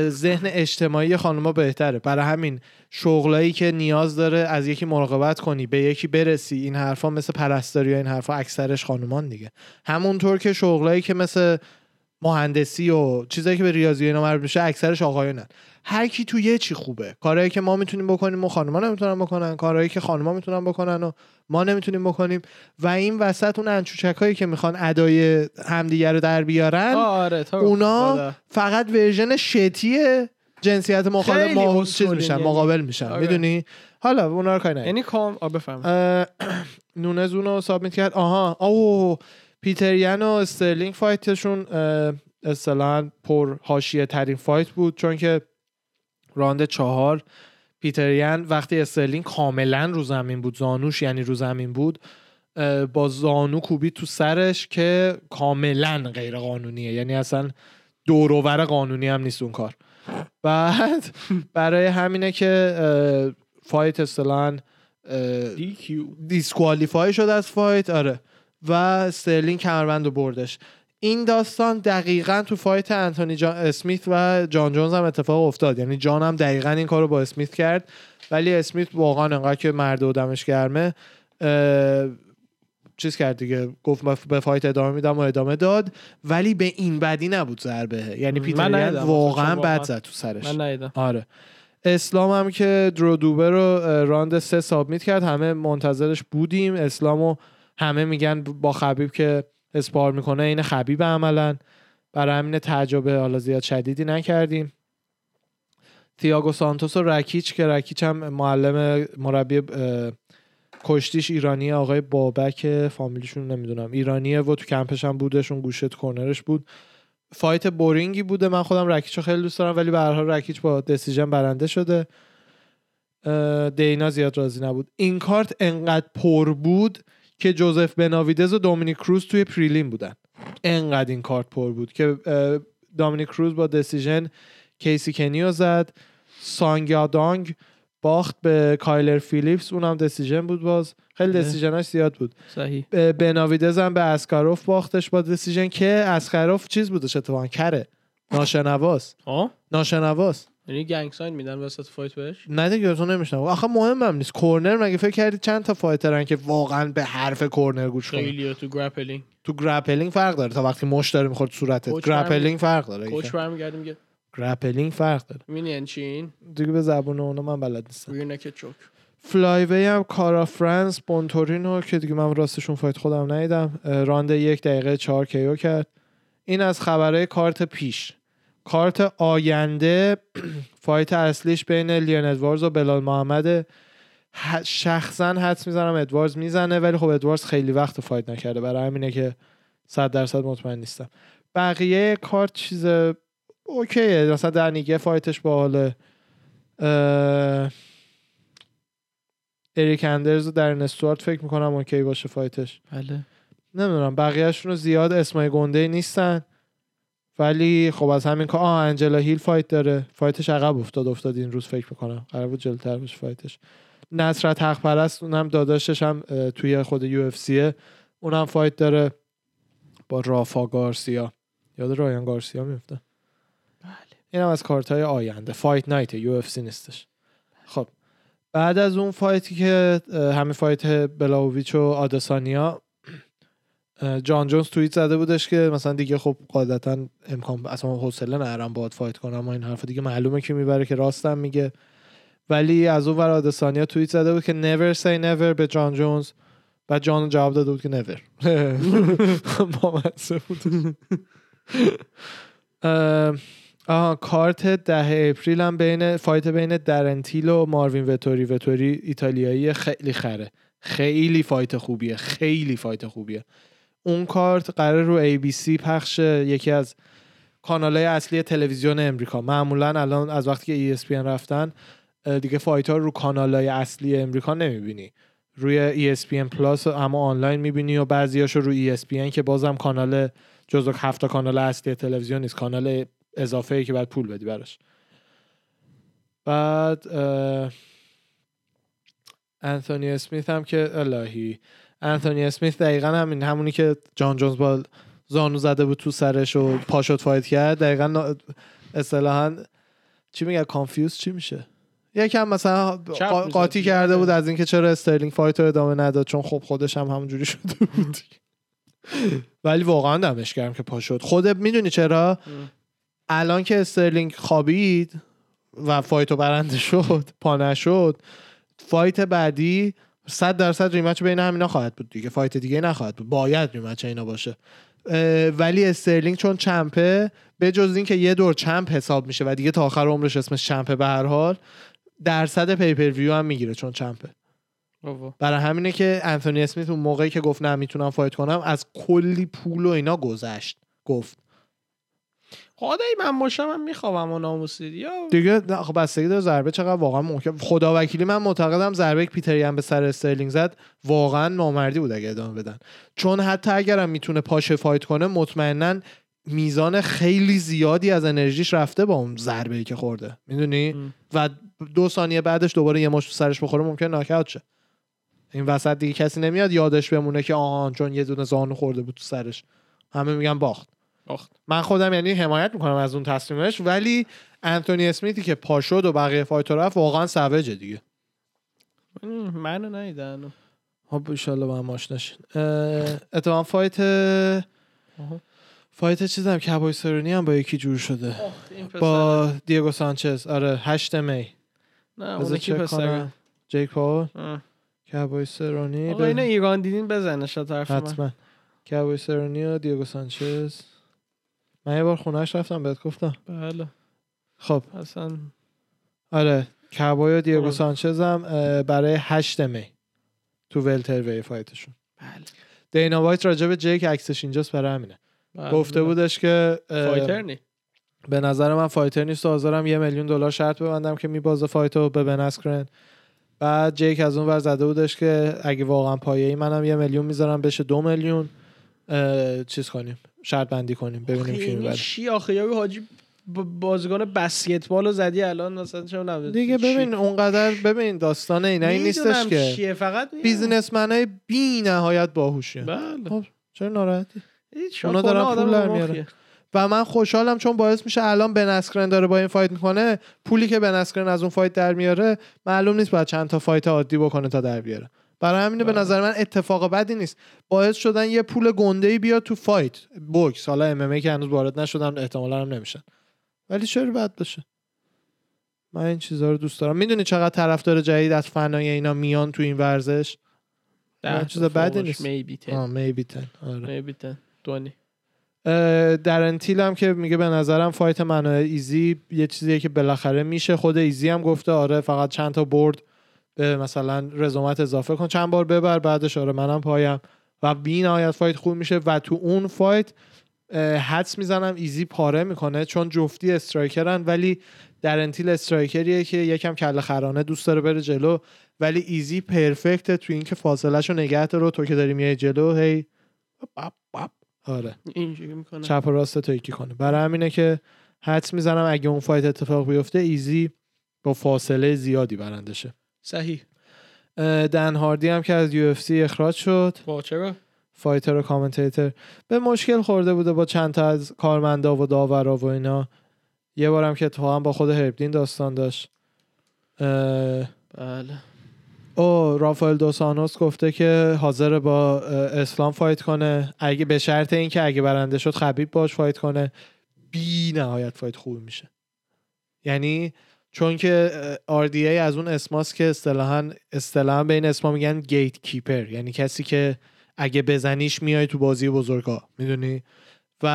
ذهن اجتماعی خانوما بهتره. برای همین شغلایی که نیاز داره از یکی مراقبت کنی به یکی برسی این حرفا مثل پرستاری و این حرفا اکثرش خانومان دیگه. همونطور که شغلایی که مثل مهندسی و چیزایی که به ریاضی اینا مربوط میشه اکثرش آقایونن. هر کی تو یه چی خوبه. کارهایی که ما می‌تونیم بکنیم و خانوما نمی‌تونن بکنن. کارهایی که خانوما می‌تونن بکنن و ما نمی‌تونیم بکنیم. و این وسط اون انچوچکایی که می‌خوان ادای همدیگه رو در بیارن آره اونا. فقط version shitty جنسیت مخالف ما چیز میشن یعنی. مقابل میشن. آره. می‌دونی؟ حالا اونا رو کاری. یعنی come on بفهم اه، نونز اونو submit کرد آها. اوه پیتر ین و استرلینگ fight شون اصطلاحا پر حاشیه ترین fight بود چون که راند چهار پیتر ین وقتی استرلینگ کاملا رو زمین بود زانوش یعنی رو زمین بود با زانو کوبید تو سرش که کاملا غیر قانونیه یعنی اصلا دوروور قانونی هم نیست اون کار. بعد برای همینه که fight اصطلاحا disqualify شد از fight آره. و استرلینگ کمربند رو بردش. این داستان دقیقا تو fight انتونی جان اسمیت و جان جونز هم اتفاق افتاد. یعنی جان هم دقیقا این کار رو با اسمیت کرد. ولی اسمیت واقعا انقدر که مرد و دمش گرمه چیز کرد دیگه. گفت به fight ادامه میدم و ادامه داد. ولی به این بدی نبود ضربه. یعنی پیتر. واقعا بد زد تو سرش. من آره. اسلام هم که درو دوبه رو راند سه سابمیت کرد. همه منتظرش بودیم. اسلامو همه میگن با خبیب که اسپار می‌کنه این خبیب عملا. برای همین تعجب حالا زیاد شدیدی نکردیم. تیاگو سانتوس و رکیچ که رکیچ هم معلم مربی کشتیش ایرانی آقای بابک فامیلیشون نمی‌دونم. ایرانیه و تو کمپش هم بودشون گوشه تو کرنرش بود. fight boring ی بوده. من خودم رکیچ رو خیلی دوست دارم ولی به هر حال رکیچ با decision برنده شده. دینا زیاد راضی نبود. این کارت انقدر پر بود که جوزف بناویدز و دومینیک کروز توی prelim بودن. انقدر این کارت پر بود که دومینیک کروز با decision کیسی کنیو زد سانگیادانگ باخت به کایلر فیلیپس اونم decision بود باز. خیلی. decision اش زیاد بود. صحیح. بناویدز هم به اسکاروف باختش با decision که اسکاروف چیز بودش اتفاقا کره. ناشنواس ناشنواس یعنی گنگ sign میدن وسط fight بهش؟ نه دیگه تو نمیشنم آخه مهم هم نیست. corner مگه فکر کردی چند تا fighter ن که واقعا به حرف corner گوش کنن؟ خیلی تو grappling؟ تو grappling فرق داره. تا وقتی مشت داره می‌خورد صورتت. grappling فرق داره. coach برمیگرده میگه grappling فرق داره. می‌بینی یعنی چی این؟ دیگه به زبون اونو من بلد نیستم. روی neck choke flyweight هم کارا فرانس بونتورینو که دیگه من راستشون fight خودم ندیدم اه، راند یک دقیقه چهار KO کرد. این از خبرهای کارت پیش. کارت آینده fight اصلیش بین لیون ادوارز و بلال محمد. شخصا حدس می‌زنم ادوارز می‌زنه ولی خب ادوارز خیلی وقت fight نکرده. برای همینه که صد درصد مطمئن نیستم. بقیه کارت چیز okay ه. مثلا دن ایگه fight ش با حال اریک اندرز و درن استوارت فکر می‌کنم okay باشه fight ش. بله. نمی‌دونم بقیهشون رو زیاد اسمای گنده نیستن. ولی خب از همین که آه انجلا هیل fight داره. fight ش عقب افتاد افتاد این روز فکر می‌کنم. قرار بود جلوتر باشه fight ش. نصرت حق پرست اونم داداشش هم توی خود UFC ه اونم fight داره با رافا گارسیا. یاد رایان گارسیا میفته بله. این هم از کارت های آینده. fight night UFC نیستش. خب بعد از اون fight ی که همین fight بلاویچ و آدسانیا جان جونز توییت زده بودش که مثلا دیگه خب قاعدتا امکان اصلا حوصله ندارم باهات fight کنم و این حرف دیگه معلومه که می‌بره که راستم میگه. ولی از اون ور آدسانیا توییت زده بود که never say never به جان جونز. بعد جان جواب داده بود که never. بامزه بود. آها کارت ده April هم بین fight بین دارن تیل و ماروین وتوری. وتوری ایتالیایی خیلی خره. خیلی fight خوبیه. خیلی fight خوبیه. اون کارت قرار رو ABC پخش یکی از کانال اصلی تلویزیون امریکا. معمولا الان از وقتی که ESPN رفتن دیگه fight ها رو کانال اصلی امریکا نمی‌بینی. روی ESPN Plus اما آنلاین می‌بینی و بعضیاشو رو ESPN که بازم کانال جزو هفت کانال اصلی تلویزیون نیست. کانال اضافه ای که باید پول بدی براش. بعد انتونی اسمیت هم که الهی. انتونی اسمیت دقیقا همین همونی که جان جونز با زانو زده بود تو سرش و پاشد fight کرد دقیقا اصطلاحا چی میگه؟ confuse چی میشه؟ یکم مثلا. قاطی کرده بود از اینکه چرا استرلینگ fight رو ادامه نداد چون خب خودش هم همونجوری شده بود. ولی واقعا دمش گرم که پا شد خودت می‌دونی چرا؟ الان که استرلینگ خوابید و fight و برنده شد پا نشد fight بعدی صد درصد rematch بین همینا خواهد بود دیگه. fight دیگه نخواهد بود. باید rematch اینا باشه. ولی استرلینگ چون champ ه به جز اینکه یه دور champ حساب میشه و دیگه تا آخر عمرش اسمش champ ه به هر حال درصد pay-per-view هم می‌گیره چون champ ه. برای همینه که انتونی اسمیت اون موقعی که گفت نه می‌تونم fight کنم از کلی پول و اینا گذشت. گفت. خدای من باشم من میخوابم و ناموسی یا دیگه خب بستگی داره ضربه چقدر واقعا محکم خدا وکیلی من معتقدم ضربه که پیتر یان به سر استرلینگ زد واقعا نامردی بود اگه ادامه بدن. چون حتی اگرم می‌تونه پاشه fight کنه مطمئنا میزان خیلی زیادی از انرژیش رفته با اون ضربه ای که خورده. می‌دونی؟ ام. و دو ثانیه بعدش دوباره یه مشت تو سرش بخوره ممکن ناکاوت شه. این وسط دیگه کسی نمیاد یادش بمونه که آهان چون یه دونه زانو خورده بود تو سرش. همه میگن باخت. باخت. من خودم یعنی حمایت می‌کنم از اون تصمیمش ولی انتونی اسمیتی که پا شد و بقیه فایتر رفت واقعا سوجه دیگه. منو ندیدن خب ایشالله با هم آشناشین فایت. فایت چیزم کبای سرونی هم با یکی جور شده. این پسر. با دیگو سانچز. آره 8 می. نه اون کی پسر. کنم. جیک پاول. کبای سرونی آقا اینو ایران دیدین؟ بزنه شد حرف من. حتما. کابوی سرونی و دیگو سانچز. من یه بار خونهش رفتم بهت گفتم. بله. خب. اصلا آره کابوی و دیگو آره. سانچز هم برای 8 May تو welterweight fight شون بله. دینا وایت راجع به جیک عکسش اینجاست برای همینه. بله. گفته بودش که fighter نی. به نظر من fighter نیست و حاضرم یه میلیون دلار شرط ببندم که میبازه fight و به بن اسکرن. بعد جیک از اون ور زده بودش که اگه واقعا پایه ای منم یه میلیون می‌ذارم بشه دو میلیون. چیز کنیم شرط بندی کنیم ببینیم کی این می‌بره. چی آخه؟ یا حاجی ب- بازیکن بسکتبال رو زدی الان مثلا چه دیگه ببین اونقدر ببین داستان اینا این نیستش که. چیه فقط میگم. businessman های بی نهایت باهوشی بله. خب چرا ناراحتی؟ اونا دارن پول در. میارن. و من خوشحالم چون باعث میشه الان بن اسکرن داره با این fight می‌کنه پولی که بن اسکرن از اون fight در میاره معلوم نیست باید چند تا fight عادی بکنه تا در بیاره. برای همینه به بله. نظر من اتفاق بدی نیست. باعث شدن یه پول گنده ای بیاد تو فایت. بوکس. حالا ام که هنوز وارد نشدن احتمالا هم نمیشن. ولی چرا بد بشه من این چیزها رو دوست دارم. می‌دونی چقدر طرفدار جدید از فنای اینا میان تو این ورزش؟ چیز بدی نیست. maybe 10. آه maybe 10 آره. maybe 10. دونی. در انتیل هم که میگه به نظرم فایت من و ایزی یه چیزیه که بالاخره میشه. خود ایزی هم گفته آره فقط چند تا برد به مثلا رزومت اضافه کن. چند بار ببر بعدش آره منم پایم. و بی نهایت fight خوب میشه. و تو اون fight حدس می‌زنم ایزی پاره می‌کنه چون جفتی striker ن ولی دارن تیل striker یه که یکم کله خرانه دوست داره بره جلو. ولی ایزی perfect ه تو اینکه فاصلهشو نگه داره. تو که داری میای جلو هی باب باب. آره. اینجوری می‌کنه. چپ و راست تو یکی کنه. برای همینه که حدس می‌زنم اگه اون fight اتفاق بیفته ایزی با فاصله زیادی برنده شه صحیح. دن هاردی هم که از UFC اخراج شد. با چرا؟ fighter و commentator. به مشکل خورده بوده با چند تا از کارمندا و داورا و اینا. یه بارم که اتفاقا با خود هرب دین داستان داشت. بله. او رافائل دوس آنیوس گفته که حاضر با اسلام fight کنه. اگه به شرط اینکه اگه برنده شد خبیب باش fight کنه. بی نهایت fight خوب میشه. یعنی چون که RDA از اون اسماست که اصطلاحا اصطلاحا به این اسما میگن gatekeeper یعنی کسی که اگه بزنیش میای تو بازی بزرگا. می‌دونی؟ و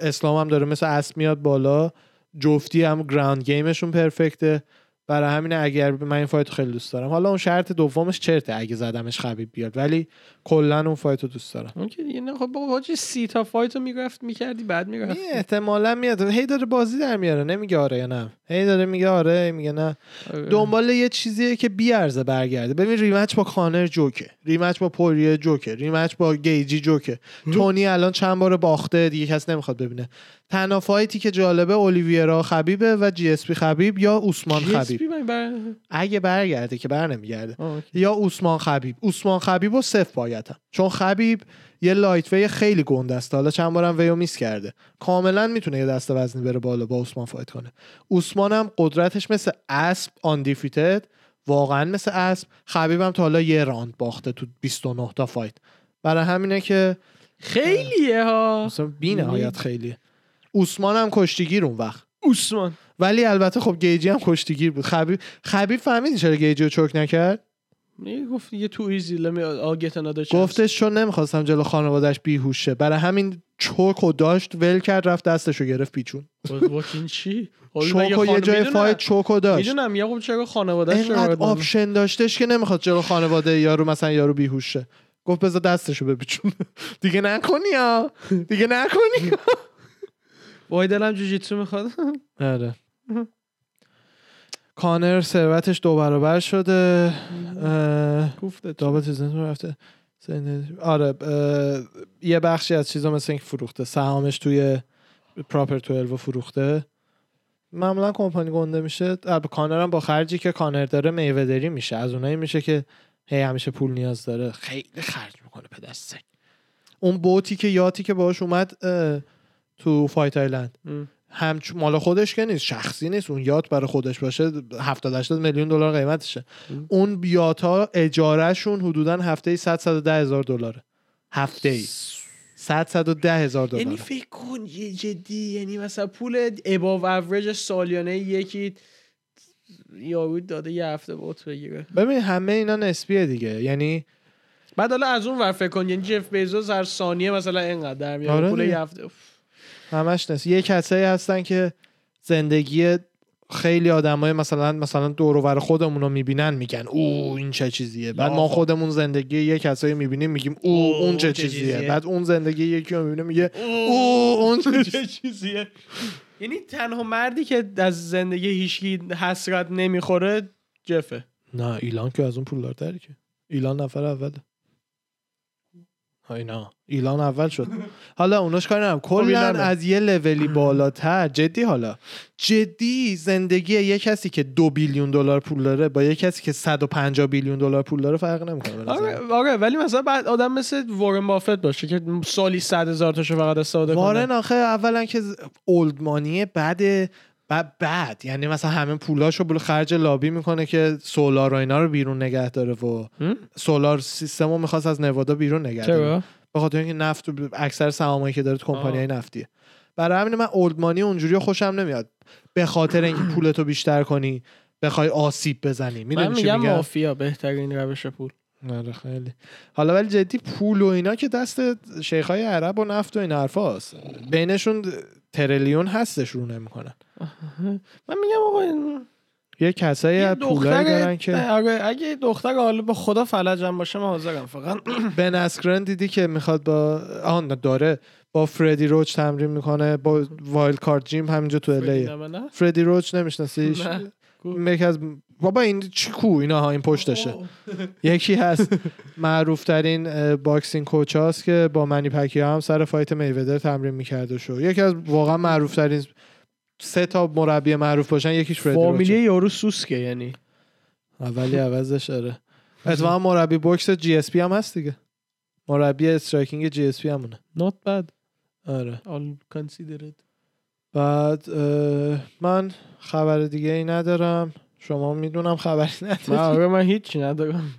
اسلام هم داره مثل اسب میاد بالا. جفتی هم ground game شون perfect ه برای همین اگر من این fight رو خیلی دوست دارم. حالا اون شرط دومش چرته اگه زدمش خبیب بیاد ولی کلا اون fight رو دوست دارم. اون که دیگه نه خب بابا حاجی سی تا fight رو می‌گرفت می‌کردی بعد می‌رفت این احتمالا میاد. هی داره بازی در میاره. نمیگه آره یا نه. هی داره میگه آره میگه نه. دنبال یه چیزیه که بیارزه برگرده. ببین rematch با کانر جوکه. rematch با پوریه جوکه. rematch با گیجی جوکه. تونی الان چند بار باخته دیگه کس نمی‌خواد ببینه. تنها fight ی که جالبه اولیویرا خبیبه و جی اس پی خبیب یا اوسمان خبیب. بر... اگه برگرده که بر نمیگرده. یا اوسمان خبیب. اوسمان خبیب و super fight م چون خبیب یه lightweight خیلی گنده است. حالا چند بارم weight miss کرده. کاملا می‌تونه یه دست وزنی بره بالا با اوسمان fight کنه. اوسمان هم قدرتش مثل اسب undefeated واقعا مثل اسب. خبیبم تا حالا یه راند باخته تو 29 تا fight. برای همینه که خیلیه ها. بی نهایت خیلیه. اوسمان هم کشتیگیر اون وقت. اوسمان ولی البته خب گیجی هم کشتیگیر بود. خبیب خبیب فهمیدی چرا گیجی رو choke نکرد؟ گفت یه تو ایزی لمی گفتش چون نمی‌خواستم جلو خانوادهش بیهوش شه برای همین choke و داشت ول کرد رفت دستشو گرفت پیچون. واکین چی؟ چوک یه جای فایت چوک و داشت. می‌دونم یه خب چرا خانواده اینقدر آپشن داشتش که نمی‌خواد جلو خانواده یارو مثلا یارو بیهوش شه گفت بذار دستشو بپیچون دیگه نکنی یا دیگه نکنی وای دلم جوجیتسو می‌خواد. آره. کانر ثروتش دو برابر شده. دابل سیزن رفته. آره یه بخشی از چیزا مثل اینکه فروخته. سهامش توی پراپر 12 فروخته. معمولا کمپانی گنده میشه. البته کانر هم با خرجی که کانر داره میوه میشه. از اونایی میشه که هی همیشه پول نیاز داره. خیلی خرج می‌کنه پدر سگ. اون بوتی که یاتی که باش اومد تو فایت آیلند هم مال خودش که نیست شخصی نیست. اون یات برای خودش باشه 70 80 میلیون دلار قیمتشه. ام. اون یات ها اجارهشون حدودا هفته ای 100 110 هزار دلاره. هفته ای 100 110 هزار یعنی دلار فکر کن یه جدی یعنی مثلا پول اباو اوریج سالیانه یکی یارو داده یه هفته بوت بگیره. ببین همه اینا نسبیه دیگه. یعنی بعد حالا از اون ور فکر کن یعنی جف بیزوس هر ثانیه مثلا اینقدر در میاره آره پول. یه هفته. همش نسبیه یه کسایی هستن که زندگی خیلی آدمای مثلا مثلا دور و بر خودمون رو می‌بینن میگن او این چه چیزیه. بعد ما. خودمون زندگی یه کسایی می‌بینیم میگیم او او، اون چه چیزیه. بعد اون زندگی یکی رو می‌بینه میگه او اون چه چیزیه. یعنی تنها مردی که از زندگی هیچکی حسرت نمی‌خوره جفه. نه ایلان که از اون پولدارتری که. ایلان نفر اوله. های نه ایلان اول شد. حالا اوناش کاری ندارم. کلا ایلانه. از یه لولی بالاتر جدی حالا. جدی زندگی یه کسی که دو بیلیون دلار پول داره با یه کسی که 150 بیلیون دلار پول داره فرق نمی‌کنه آره. آره ولی مثلا بعد آدم مثل وارن بافت باشه که سالی صد هزار تاشو فقط استفاده وارن کنه. آخه اولا که ز- اولدمانیه بعد بعد بعد یعنی مثلا همه پولاشو بل خرج لابی می‌کنه که سولار و اینا رو بیرون نگه داره و؟ سولار سیستم رو می‌خواست از نوادا بیرون نگه داره. به خاطر اینکه نفت اکثر سهامایی که داره تو کمپانی نفتیه برای همین من اولدمانی اونجوری خوشم نمیاد. به خاطر اینکه پولتو بیشتر کنی بخوای آسیب بزنی. من میگم میگم؟ مافیا بهترین روش پول. آره خیلی. حالا ولی جدی پول و اینا که دست شیخهای عرب و نفت و این حرفاست. بینشون تریلیون هستش رو نمی‌کنن من میگم آقا این- یه کسایی پولایی دارن که آره اگه دختر حالا با خدا فلجم باشه من حاضرم فقط. بن اسکرن دیدی که می‌خواد با آن داره. با فردی روچ تمرین می‌کنه با وایلد کارت جیم همینجا تو نه. فردی روچ نمیشناسیش. یکی از بابا این چی کو؟ اینا ها این پشتشه. یکی هست معروف ترین boxing coach هاست که با منی پکیاو هم سر fight می‌ودر تمرین می‌کرده شو. یکی از واقعا معروف ترین سه تا مربی معروف باشن یکیش فردی فامیلی یارو سوسکه یعنی. اولی عوضش آره. اتفاقا مربی بوکس جی اس پی هم هست دیگه. مربی striking جی اس پی همونه. Not bad. آره. بعد من خبر دیگه ای ندارم. شما می‌دونم خبری من آره من هیچی ندارم.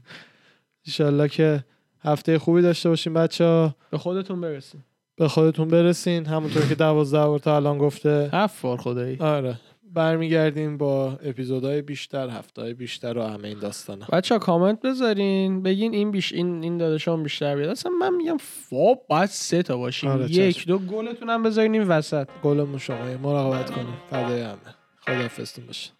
انشالله که هفته خوبی داشته باشین بچه ها به خودتون برسیم به خودتون برسین. همونطور که دوازده بار تا الان گفته. هفت بار خدایی. آره. برمیگردیم با اپیزودهای بیشتر هفته بیشتر و همه این داستانا. بچه ها کامنت بذارین. بگین این بیش این این داداشام بیشتر بیاد. اصلا من میگم فاب باید سه تا باشیم. آره، یک دو گلتون هم بذارین این وسط. گلمون شما مراقبت کنیم فدای همه. خداحافظتون باشه.